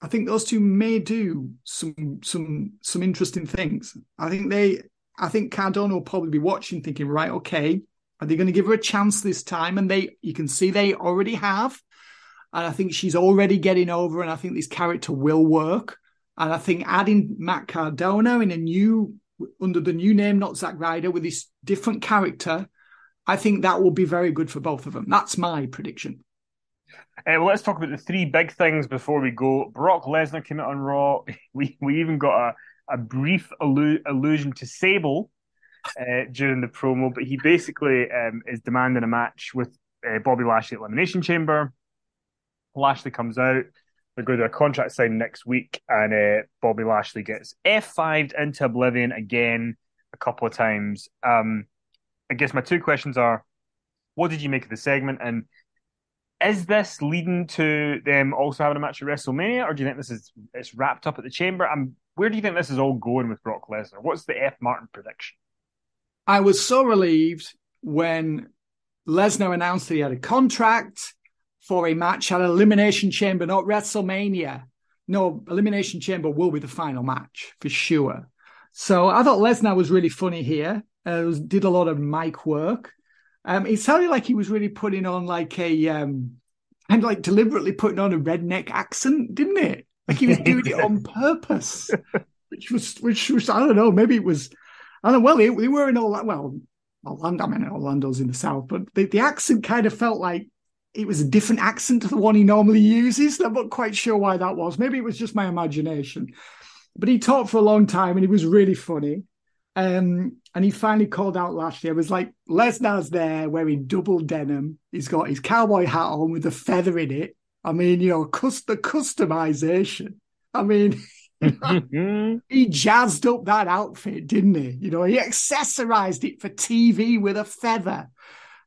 I think those two may do some some some interesting things. I think they, I think Cardona will probably be watching, thinking, right, okay, are they going to give her a chance this time? And they, you can see they already have. And I think she's already getting over, and I think this character will work. And I think adding Matt Cardona in a new under the new name, not Zack Ryder, with this different character, I think that will be very good for both of them. That's my prediction. Uh, well, let's talk about the three big things before we go. Brock Lesnar came out on Raw. We we even got a, a brief allu- allusion to Sable uh, during the promo, but he basically um, is demanding a match with uh, Bobby Lashley at Elimination Chamber. Lashley comes out. They're going to a contract sign next week, and uh, Bobby Lashley gets F5'd into oblivion again a couple of times. Um, I guess my two questions are what did you make of the segment? And is this leading to them also having a match at WrestleMania, or do you think this is it's wrapped up at the chamber? And where do you think this is all going with Brock Lesnar? What's the F Martin prediction? I was so relieved when Lesnar announced that he had a contract for a match at Elimination Chamber, not WrestleMania. No, Elimination Chamber will be the final match for sure. So I thought Lesnar was really funny here. Uh, was, did a lot of mic work. Um, it sounded like he was really putting on like a um, and like deliberately putting on a redneck accent, didn't it? Like he was doing it on purpose, which was which was I don't know. Maybe it was I. Well, they, they were in all that. well, Orlando. I mean, Orlando's in the south, but the, the accent kind of felt like it was a different accent to the one he normally uses. I'm not quite sure why that was. Maybe it was just my imagination. But he talked for a long time and he was really funny. Um, and he finally called out Lashley. I was like, Lesnar's there wearing double denim. He's got his cowboy hat on with a feather in it. I mean, you know, the customization. I mean, he jazzed up that outfit, didn't he? You know, he accessorized it for TV with a feather.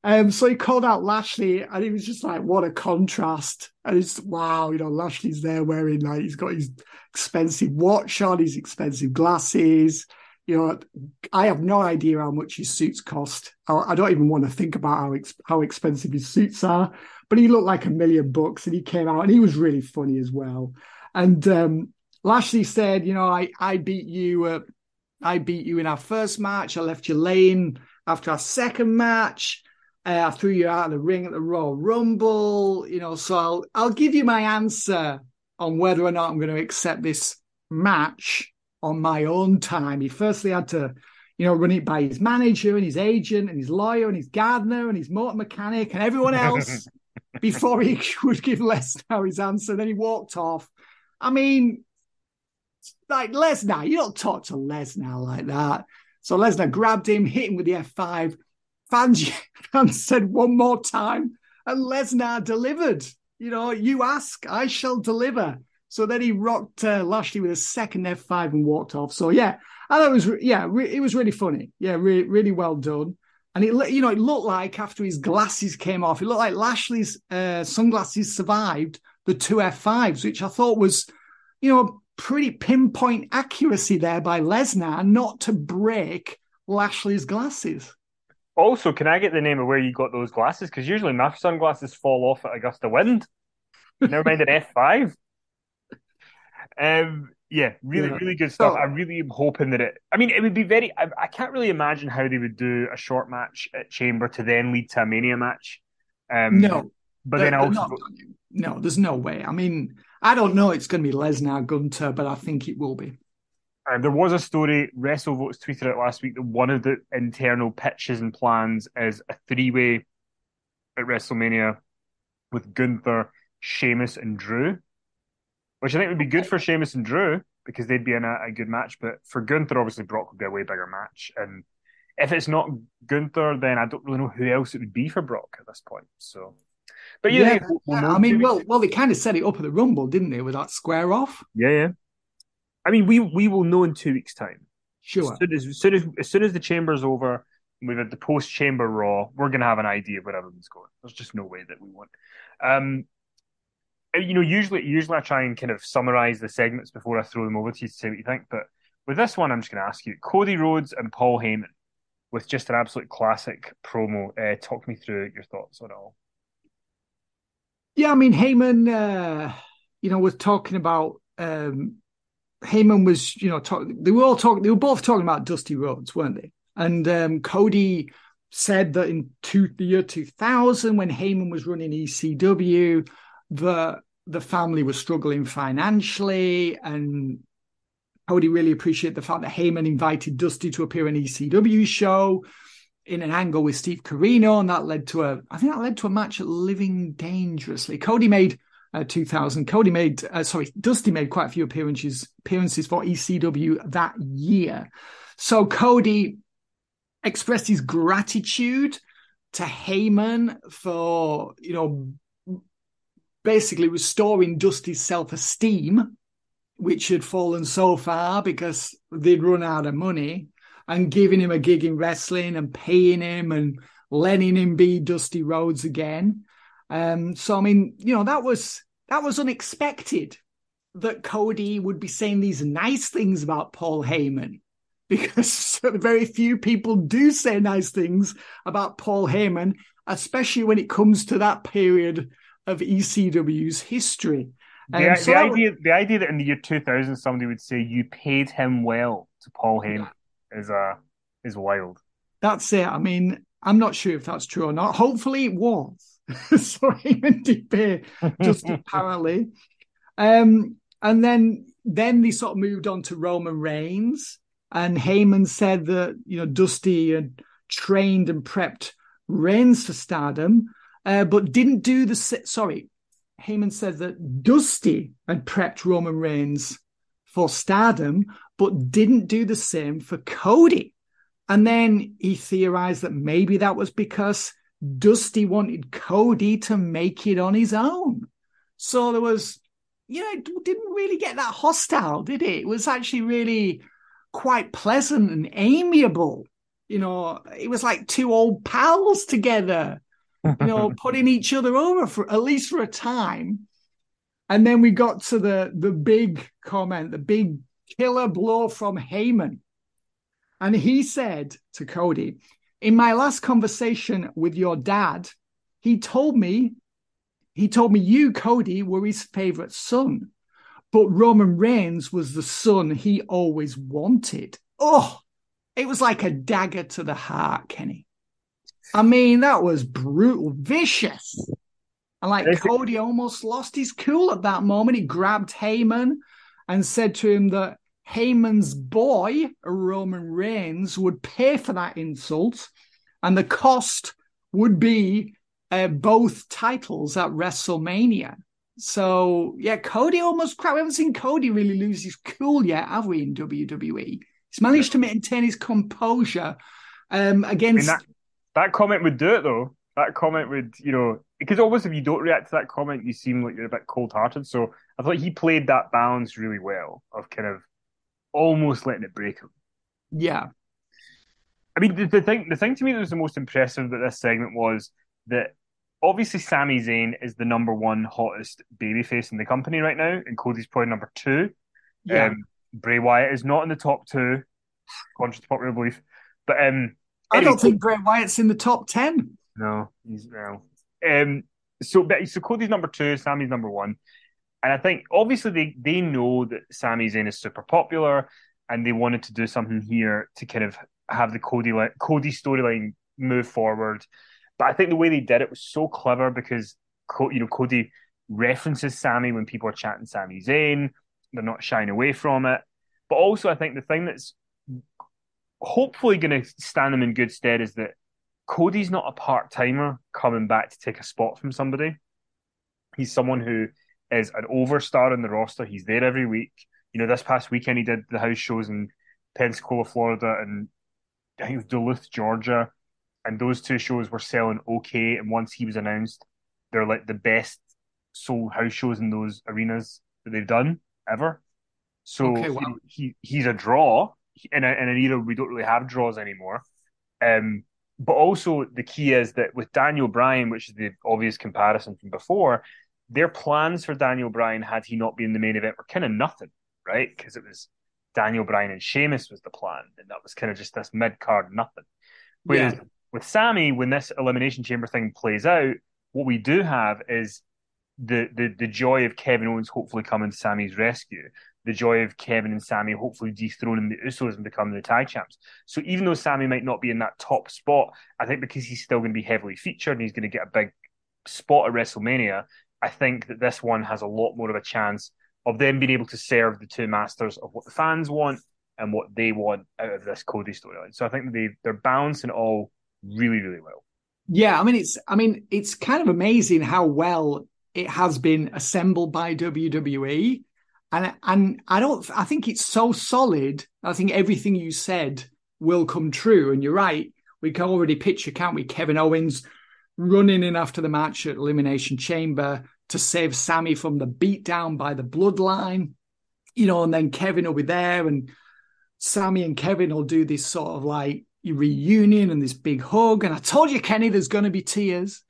Um, so he called out Lashley, and he was just like, "What a contrast!" And it's wow, you know, Lashley's there wearing like he's got his expensive watch on, his expensive glasses. You know, I have no idea how much his suits cost. I, don't even want to think about how ex- how expensive his suits are. But he looked like a million bucks, and he came out, and he was really funny as well. And um, Lashley said, "You know, I I beat you. Uh, I beat you in our first match. I left you laying after our second match." Uh, I threw you out of the ring at the Royal Rumble, you know. So I'll I'll give you my answer on whether or not I'm going to accept this match on my own time. He firstly had to, you know, run it by his manager and his agent and his lawyer and his gardener and his motor mechanic and everyone else before he would give Lesnar his answer. Then he walked off. I mean, like Lesnar, you don't talk to Lesnar like that. So Lesnar grabbed him, hit him with the F5 fans, said one more time, and Lesnar delivered. You know, you ask, I shall deliver. So then he rocked uh, Lashley with a second F5 and walked off. So yeah, thought it was, yeah, re- it was really funny. Yeah, re- really well done. And it, you know, it looked like after his glasses came off, it looked like Lashley's uh, sunglasses survived the two F5s, which I thought was, you know, pretty pinpoint accuracy there by Lesnar not to break Lashley's glasses. Also, can I get the name of where you got those glasses? Because usually my sunglasses fall off at a gust of wind. Never mind an F five. Um, yeah, really, yeah. really good stuff. Oh. I really am hoping that it. I mean, it would be very. I, I, can't really imagine how they would do a short match at Chamber to then lead to a Mania match. Um, no, but then also not, no, there's no way. I mean, I don't know. It's going to be Lesnar Gunther, but I think it will be. And there was a story, WrestleVotes tweeted out last week that one of the internal pitches and plans is a three way at WrestleMania with Gunther, Sheamus, and Drew, which I think would be good for Sheamus and Drew because they'd be in a, a good match. But for Gunther, obviously, Brock would be a way bigger match. And if it's not Gunther, then I don't really know who else it would be for Brock at this point. So. But yeah, yeah, we'll I mean, well, well, they kind of set it up at the Rumble, didn't they, with that square off? Yeah, yeah. I mean, we we will know in two weeks' time. Sure. As soon as, as soon as, as soon as the chamber's over, we've had the post chamber raw. We're going to have an idea of where everyone's going. There's just no way that we won't. Um, you know, usually usually I try and kind of summarize the segments before I throw them over to you to say what you think. But with this one, I'm just going to ask you Cody Rhodes and Paul Heyman with just an absolute classic promo. Uh, talk me through your thoughts on it all. Yeah, I mean, Heyman, uh, you know, was talking about. Um, Heyman was, you know, talk, they were all talking. They were both talking about Dusty Rhodes, weren't they? And um, Cody said that in two, the year 2000, when Heyman was running ECW, the the family was struggling financially, and Cody really appreciated the fact that Heyman invited Dusty to appear in ECW show in an angle with Steve Corino, and that led to a, I think that led to a match at Living Dangerously. Cody made uh, 2000. Cody made, uh, sorry, Dusty made quite a few appearances appearances for ECW that year. So Cody expressed his gratitude to Heyman for, you know, basically restoring Dusty's self esteem, which had fallen so far because they'd run out of money, and giving him a gig in wrestling and paying him and letting him be Dusty Rhodes again. Um, so I mean, you know, that was that was unexpected that Cody would be saying these nice things about Paul Heyman because very few people do say nice things about Paul Heyman, especially when it comes to that period of ECW's history. The, um, so the idea, the idea that in the year 2000 somebody would say you paid him well to Paul Heyman. Is uh, is wild. That's it. I mean, I'm not sure if that's true or not. Hopefully, it was. so Heyman did pay just apparently. Um, and then then they sort of moved on to Roman Reigns, and Heyman said that you know Dusty had trained and prepped Reigns for stardom, uh, but didn't do the sorry. Heyman said that Dusty had prepped Roman Reigns for stardom, but didn't do the same for Cody. And then he theorized that maybe that was because Dusty wanted Cody to make it on his own. So there was, you know, it didn't really get that hostile, did it? It was actually really quite pleasant and amiable. You know, it was like two old pals together, you know, putting each other over for at least for a time. And then we got to the the big comment, the big killer blow from Heyman. And he said to Cody, in my last conversation with your dad, he told me, he told me you, Cody, were his favorite son, but Roman Reigns was the son he always wanted. Oh, it was like a dagger to the heart, Kenny. I mean, that was brutal, vicious. And like Cody almost lost his cool at that moment. He grabbed Heyman and said to him that Heyman's boy, Roman Reigns, would pay for that insult, and the cost would be uh, both titles at WrestleMania. So yeah, Cody almost crap. We haven't seen Cody really lose his cool yet, have we? In WWE, he's managed to maintain his composure um, against. I mean, that, that comment would do it though. That comment would, you know, because almost if you don't react to that comment, you seem like you're a bit cold hearted. So I thought he played that balance really well of kind of almost letting it break him. Yeah. I mean, the, the thing the thing to me that was the most impressive about this segment was that obviously Sami Zayn is the number one hottest babyface in the company right now, and Cody's probably number two. Yeah. Um, Bray Wyatt is not in the top two, contrary to popular belief. But um, I don't think Bray Wyatt's in the top ten. No, he's well. Um, so, so Cody's number two, Sami's number one. And I think obviously they, they know that Sami Zayn is super popular and they wanted to do something here to kind of have the Cody Cody storyline move forward. But I think the way they did it was so clever because you know Cody references Sami when people are chatting Sami Zayn. They're not shying away from it. But also, I think the thing that's hopefully going to stand them in good stead is that Cody's not a part timer coming back to take a spot from somebody. He's someone who is an overstar in the roster. He's there every week. You know, this past weekend he did the house shows in Pensacola, Florida, and I think it was Duluth, Georgia. And those two shows were selling okay. And once he was announced, they're like the best sold house shows in those arenas that they've done ever. So okay, wow. he, he he's a draw in, a, in an era we don't really have draws anymore. Um, but also the key is that with Daniel Bryan, which is the obvious comparison from before, their plans for Daniel Bryan, had he not been the main event, were kind of nothing, right? Because it was Daniel Bryan and Sheamus was the plan, and that was kind of just this mid card nothing. Whereas yeah. with Sami, when this elimination chamber thing plays out, what we do have is the the the joy of Kevin Owens hopefully coming to Sami's rescue, the joy of Kevin and Sami hopefully dethroning the Usos and becoming the tag champs. So even though Sami might not be in that top spot, I think because he's still going to be heavily featured and he's going to get a big spot at WrestleMania, I think that this one has a lot more of a chance of them being able to serve the two masters of what the fans want and what they want out of this Cody storyline. So I think they they're balancing all really really well. Yeah, I mean it's I mean it's kind of amazing how well it has been assembled by WWE, and and I don't I think it's so solid. I think everything you said will come true, and you're right. We can already picture, can't we? Kevin Owens running in after the match at Elimination Chamber to save Sami from the beatdown by the bloodline, you know, and then Kevin will be there and Sami and Kevin will do this sort of like reunion and this big hug. And I told you, Kenny, there's going to be tears.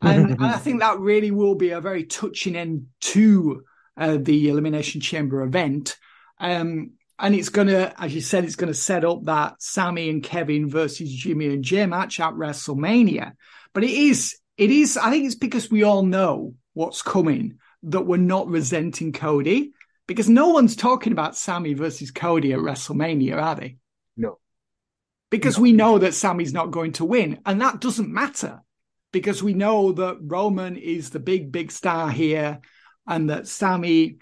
And, and I think that really will be a very touching end to uh, the Elimination Chamber event. Um, and it's going to, as you said, it's going to set up that Sami and Kevin versus Jimmy and Jey match at WrestleMania. But it is, it is, I think it's because we all know what's coming that we're not resenting Cody because no one's talking about Sami versus Cody at WrestleMania, are they? No. Because no. we know that Sami's not going to win. And that doesn't matter because we know that Roman is the big, big star here and that Sami,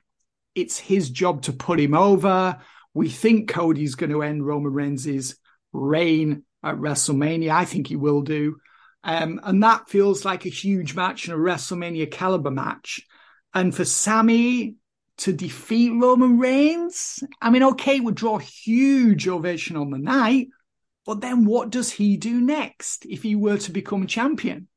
it's his job to put him over. We think Cody's going to end Roman Reigns' reign at WrestleMania. I think he will do. Um, and that feels like a huge match and a WrestleMania caliber match. And for Sami to defeat Roman Reigns, I mean, okay, would draw huge ovation on the night, but then what does he do next if he were to become champion?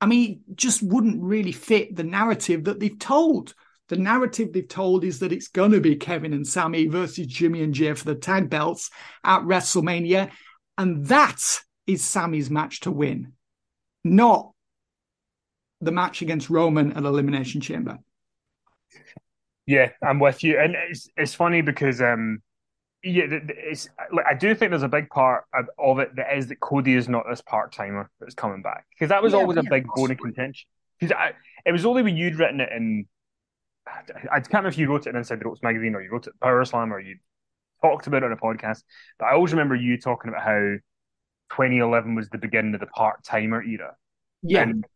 I mean, just wouldn't really fit the narrative that they've told. The narrative they've told is that it's going to be Kevin and Sami versus Jimmy and Jey for the tag belts at WrestleMania. And that is Sami's match to win, not the match against Roman at Elimination Chamber. Yeah, I'm with you, and it's it's funny because um, yeah, it's like I do think there's a big part of it that is that Cody is not this part timer that's coming back because that was yeah, always a big bone of contention. Because it was only when you'd written it in, I can't remember if you wrote it in Inside the Ropes magazine or you wrote it in Power Slam or you talked about it on a podcast, but I always remember you talking about how 2011 was the beginning of the part timer era. Yeah, and,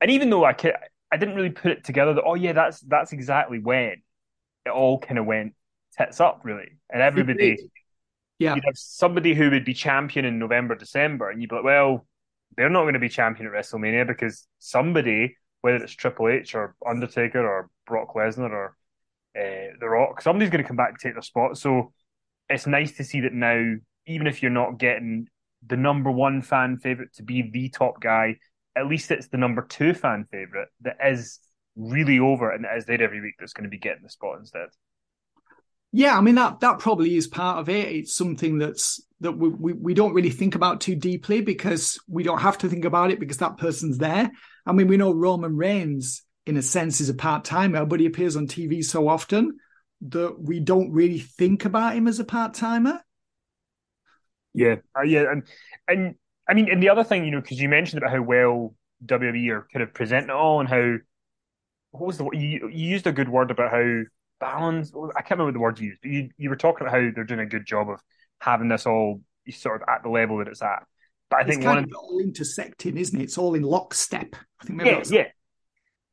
and even though I could, I didn't really put it together that oh yeah, that's that's exactly when it all kind of went tits up really, and everybody. Yeah, you'd have somebody who would be champion in November, December, and you'd be like, well, they're not going to be champion at WrestleMania because somebody, whether it's Triple H or Undertaker or Brock Lesnar or uh, The Rock, somebody's going to come back and take their spot. So it's nice to see that now, even if you're not getting the number one fan favorite to be the top guy. At least it's the number two fan favorite that is really over and is there every week that's going to be getting the spot instead. Yeah, I mean that that probably is part of it. It's something that's that we, we, we don't really think about too deeply because we don't have to think about it because that person's there. I mean, we know Roman Reigns in a sense is a part timer, but he appears on TV so often that we don't really think about him as a part timer. Yeah, uh, yeah, and and I mean, and the other thing, you know, because you mentioned about how well WWE are kind of presenting it all, and how what was the you, you used a good word about how balanced. I can't remember the word you used, but you you were talking about how they're doing a good job of having this all sort of at the level that it's at. But I it's think kind one of all intersecting, isn't it? It's all in lockstep. I think yeah, yeah.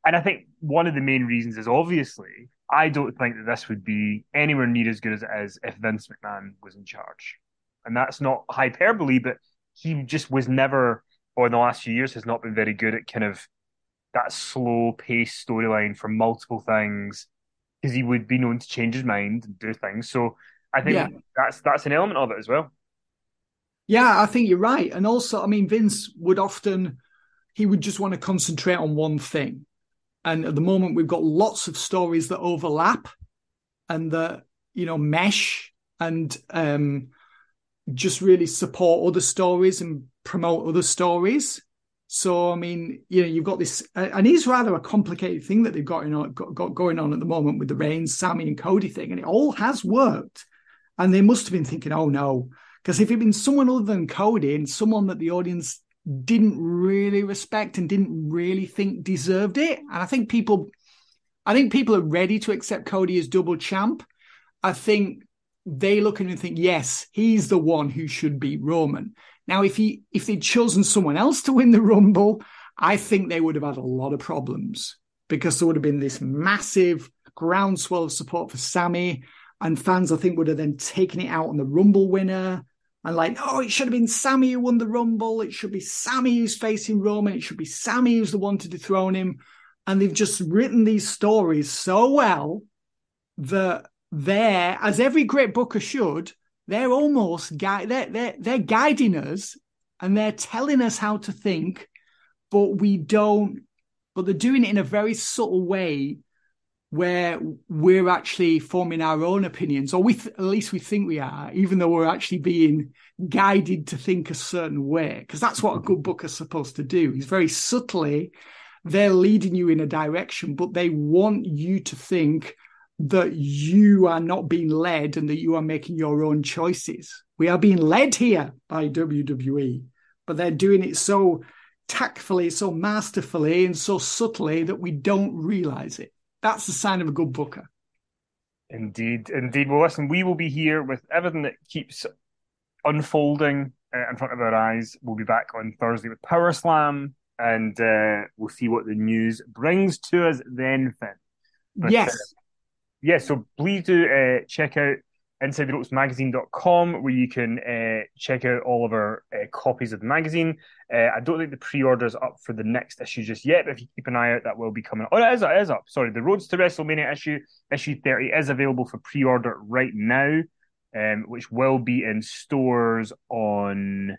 And I think one of the main reasons is obviously I don't think that this would be anywhere near as good as it is if Vince McMahon was in charge and that's not hyperbole, but he just was never, or in the last few years, has not been very good at kind of that slow paced storyline for multiple things because he would be known to change his mind and do things. So I think yeah. that's that's an element of it as well. Yeah, I think you're right. And also, I mean, Vince would often he would just want to concentrate on one thing. And at the moment, we've got lots of stories that overlap and that you know mesh and um just really support other stories and promote other stories. So I mean, you know, you've got this, and it's rather a complicated thing that they've got, know, got, got going on at the moment with the Reigns, Sami, and Cody thing, and it all has worked. And they must have been thinking, oh no. Because if it'd been someone other than Cody and someone that the audience didn't really respect and didn't really think deserved it, and I think people I think people are ready to accept Cody as double champ. I think they look at him and think, yes, he's the one who should beat Roman. Now, if he if they'd chosen someone else to win the Rumble, I think they would have had a lot of problems because there would have been this massive groundswell of support for Sami, and fans I think would have then taken it out on the Rumble winner. And like, oh, it should have been Sami who won the Rumble. It should be Sami who's facing Roman. It should be Sami who's the one to dethrone him. And they've just written these stories so well that they're, as every great booker should, they're almost gui- they're, they're, they're guiding us and they're telling us how to think, but we don't, but they're doing it in a very subtle way where we're actually forming our own opinions, or we th- at least we think we are, even though we're actually being guided to think a certain way, because that's what a good book is supposed to do. He's very subtly, they're leading you in a direction, but they want you to think that you are not being led and that you are making your own choices. We are being led here by WWE, but they're doing it so tactfully, so masterfully, and so subtly that we don't realize it. That's the sign of a good booker. Indeed, indeed. Well, listen, we will be here with everything that keeps unfolding uh, in front of our eyes. We'll be back on Thursday with Power Slam, and uh, we'll see what the news brings to us then, Finn. But, yes. Uh, yeah, so please do uh, check out InsideTheRopesMagazine.com where you can uh, check out all of our uh, copies of the magazine. Uh, I don't think the pre-order is up for the next issue just yet, but if you keep an eye out, that will be coming. Oh, it is, it is up. Sorry, the Roads to WrestleMania issue, issue 30, is available for pre-order right now, um, which will be in stores on.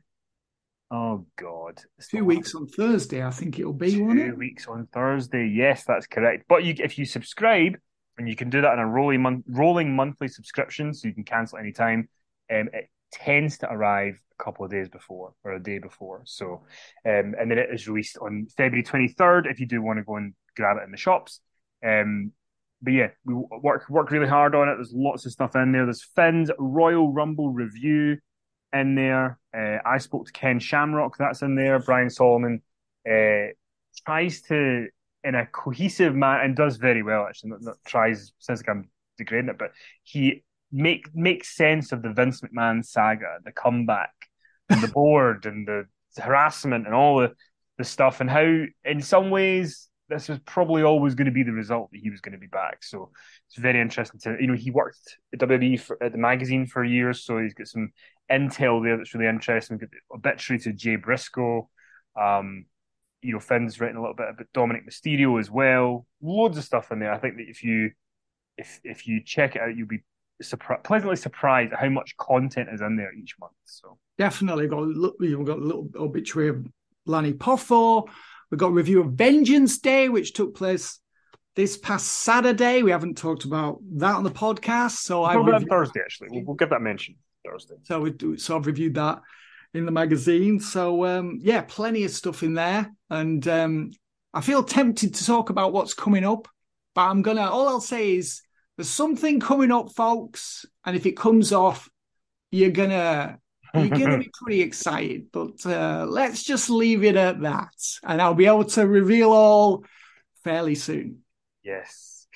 Oh God! Two weeks on Thursday, I think it'll be. Two weeks on Thursday. Yes, that's correct. But you, if you subscribe, and you can do that on a rolling month, rolling monthly subscription, so you can cancel anytime. Um, it tends to arrive a couple of days before or a day before. So, um, and then it is released on February twenty third. If you do want to go and grab it in the shops, um, but yeah, we work work really hard on it. There's lots of stuff in there. There's Finn's Royal Rumble review in there. Uh, I spoke to Ken Shamrock. That's in there. Brian Solomon uh, tries to in a cohesive manner and does very well actually. Not, not tries sounds like I'm degrading it, but he make makes sense of the Vince McMahon saga, the comeback, and the board, and the harassment, and all the the stuff, and how in some ways this was probably always going to be the result that he was going to be back. So it's very interesting to you know he worked at WWE for, at the magazine for years, so he's got some intel there that's really interesting. Got obituary to Jay Briscoe. Um, you know, Finn's written a little bit about Dominik Mysterio as well. Loads of stuff in there. I think that if you if if you check it out, you'll be surpri- pleasantly surprised at how much content is in there each month. So definitely got we've got a little obituary of Lanny Poffo. We've got a review of Vengeance Day, which took place this past Saturday. We haven't talked about that on the podcast, so we'll I reviewed... Thursday actually. We'll, we'll give that mention Thursday. So we do. So I've reviewed that in the magazine. So um, yeah, plenty of stuff in there, and um, I feel tempted to talk about what's coming up, but I'm gonna. All I'll say is there's something coming up, folks, and if it comes off, you're gonna you're gonna be pretty excited. But uh, let's just leave it at that, and I'll be able to reveal all fairly soon. Yes.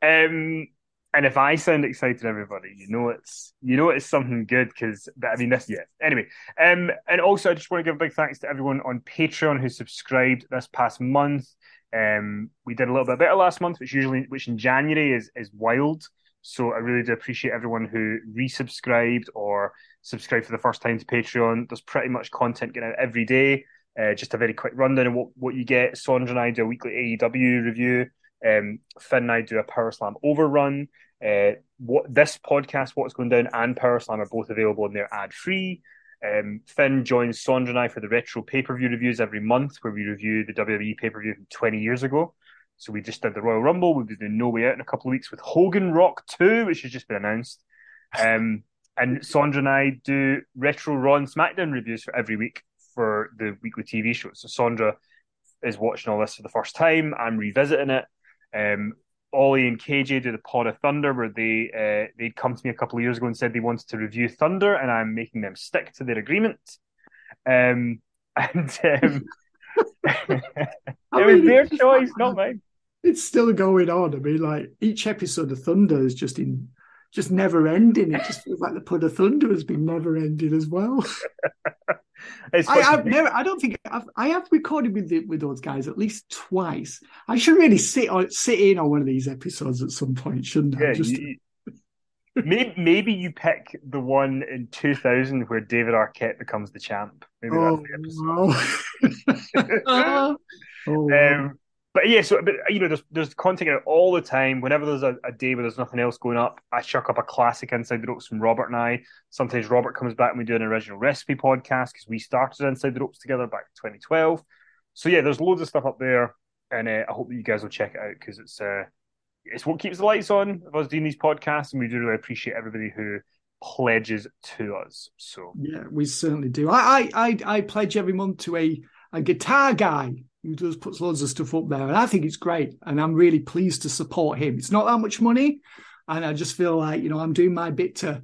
Um, and if I sound excited, everybody, you know it's you know it's something good because I mean this yeah. Anyway, um, and also I just want to give a big thanks to everyone on Patreon who subscribed this past month. Um, we did a little bit better last month, which usually which in January is is wild. So I really do appreciate everyone who resubscribed or subscribed for the first time to Patreon. There's pretty much content getting out every day. Uh, just a very quick rundown of what, what you get. Sondra and I do a weekly AEW review. Um, Finn and I do a Power Slam overrun. Uh, what this podcast, what's going down, and Power Slam are both available in they're ad free. Um, Finn joins Sondra and I for the retro pay per view reviews every month, where we review the WWE pay per view from 20 years ago. So we just did the Royal Rumble. We'll be doing No Way Out in a couple of weeks with Hogan Rock 2, which has just been announced. Um, and Sondra and I do retro Raw and SmackDown reviews for every week for the weekly TV shows. So Sondra is watching all this for the first time. I'm revisiting it. Um, Ollie and KJ do the Pod of Thunder, where they uh, they'd come to me a couple of years ago and said they wanted to review Thunder, and I'm making them stick to their agreement. Um, and um, it was their choice, not mine. It's still going on. I mean, like each episode of Thunder is just in just never ending. It just feels like the Pod of Thunder has been never ending as well. I, have never. I don't think I've, I have recorded with the, with those guys at least twice. I should really sit on sit in on one of these episodes at some point, shouldn't yeah, I? Just you, maybe, maybe you pick the one in 2000 where David Arquette becomes the champ. Maybe oh, that's the episode. No. oh, um, but yeah, so but you know, there's there's content out all the time. Whenever there's a, a, day where there's nothing else going up, I chuck up a classic Inside the Ropes from Robert and I. Sometimes Robert comes back and we do an original recipe podcast because we started Inside the Ropes together back in 2012. So yeah, there's loads of stuff up there, and uh, I hope that you guys will check it out because it's uh, it's what keeps the lights on of us doing these podcasts, and we do really appreciate everybody who pledges to us. So yeah, we certainly do. I I I, I pledge every month to a a guitar guy who does puts loads of stuff up there, and I think it's great, and I'm really pleased to support him. It's not that much money, and I just feel like you know I'm doing my bit to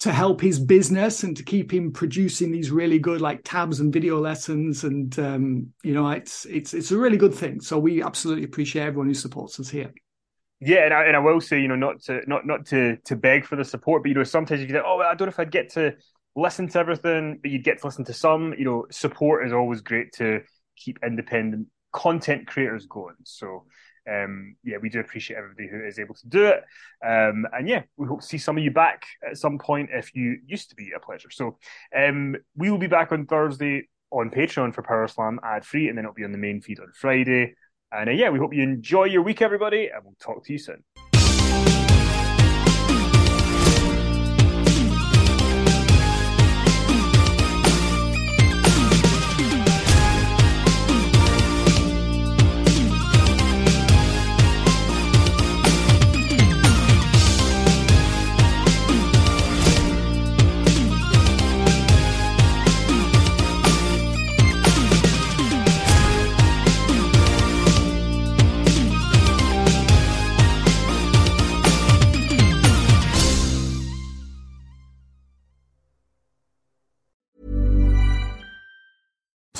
to help his business and to keep him producing these really good like tabs and video lessons, and um, you know it's it's it's a really good thing. So we absolutely appreciate everyone who supports us here. Yeah, and I, and I will say, you know, not to not not to to beg for the support, but you know, sometimes you get, oh, I don't know if I'd get to listen to everything, but you'd get to listen to some. You know, support is always great to keep independent content creators going. So um, yeah, we do appreciate everybody who is able to do it. Um, and yeah, we hope to see some of you back at some point if you used to be a pleasure. So um, we will be back on Thursday on Patreon for Power Slam ad free, and then it'll be on the main feed on Friday. And uh, yeah, we hope you enjoy your week, everybody, and we'll talk to you soon.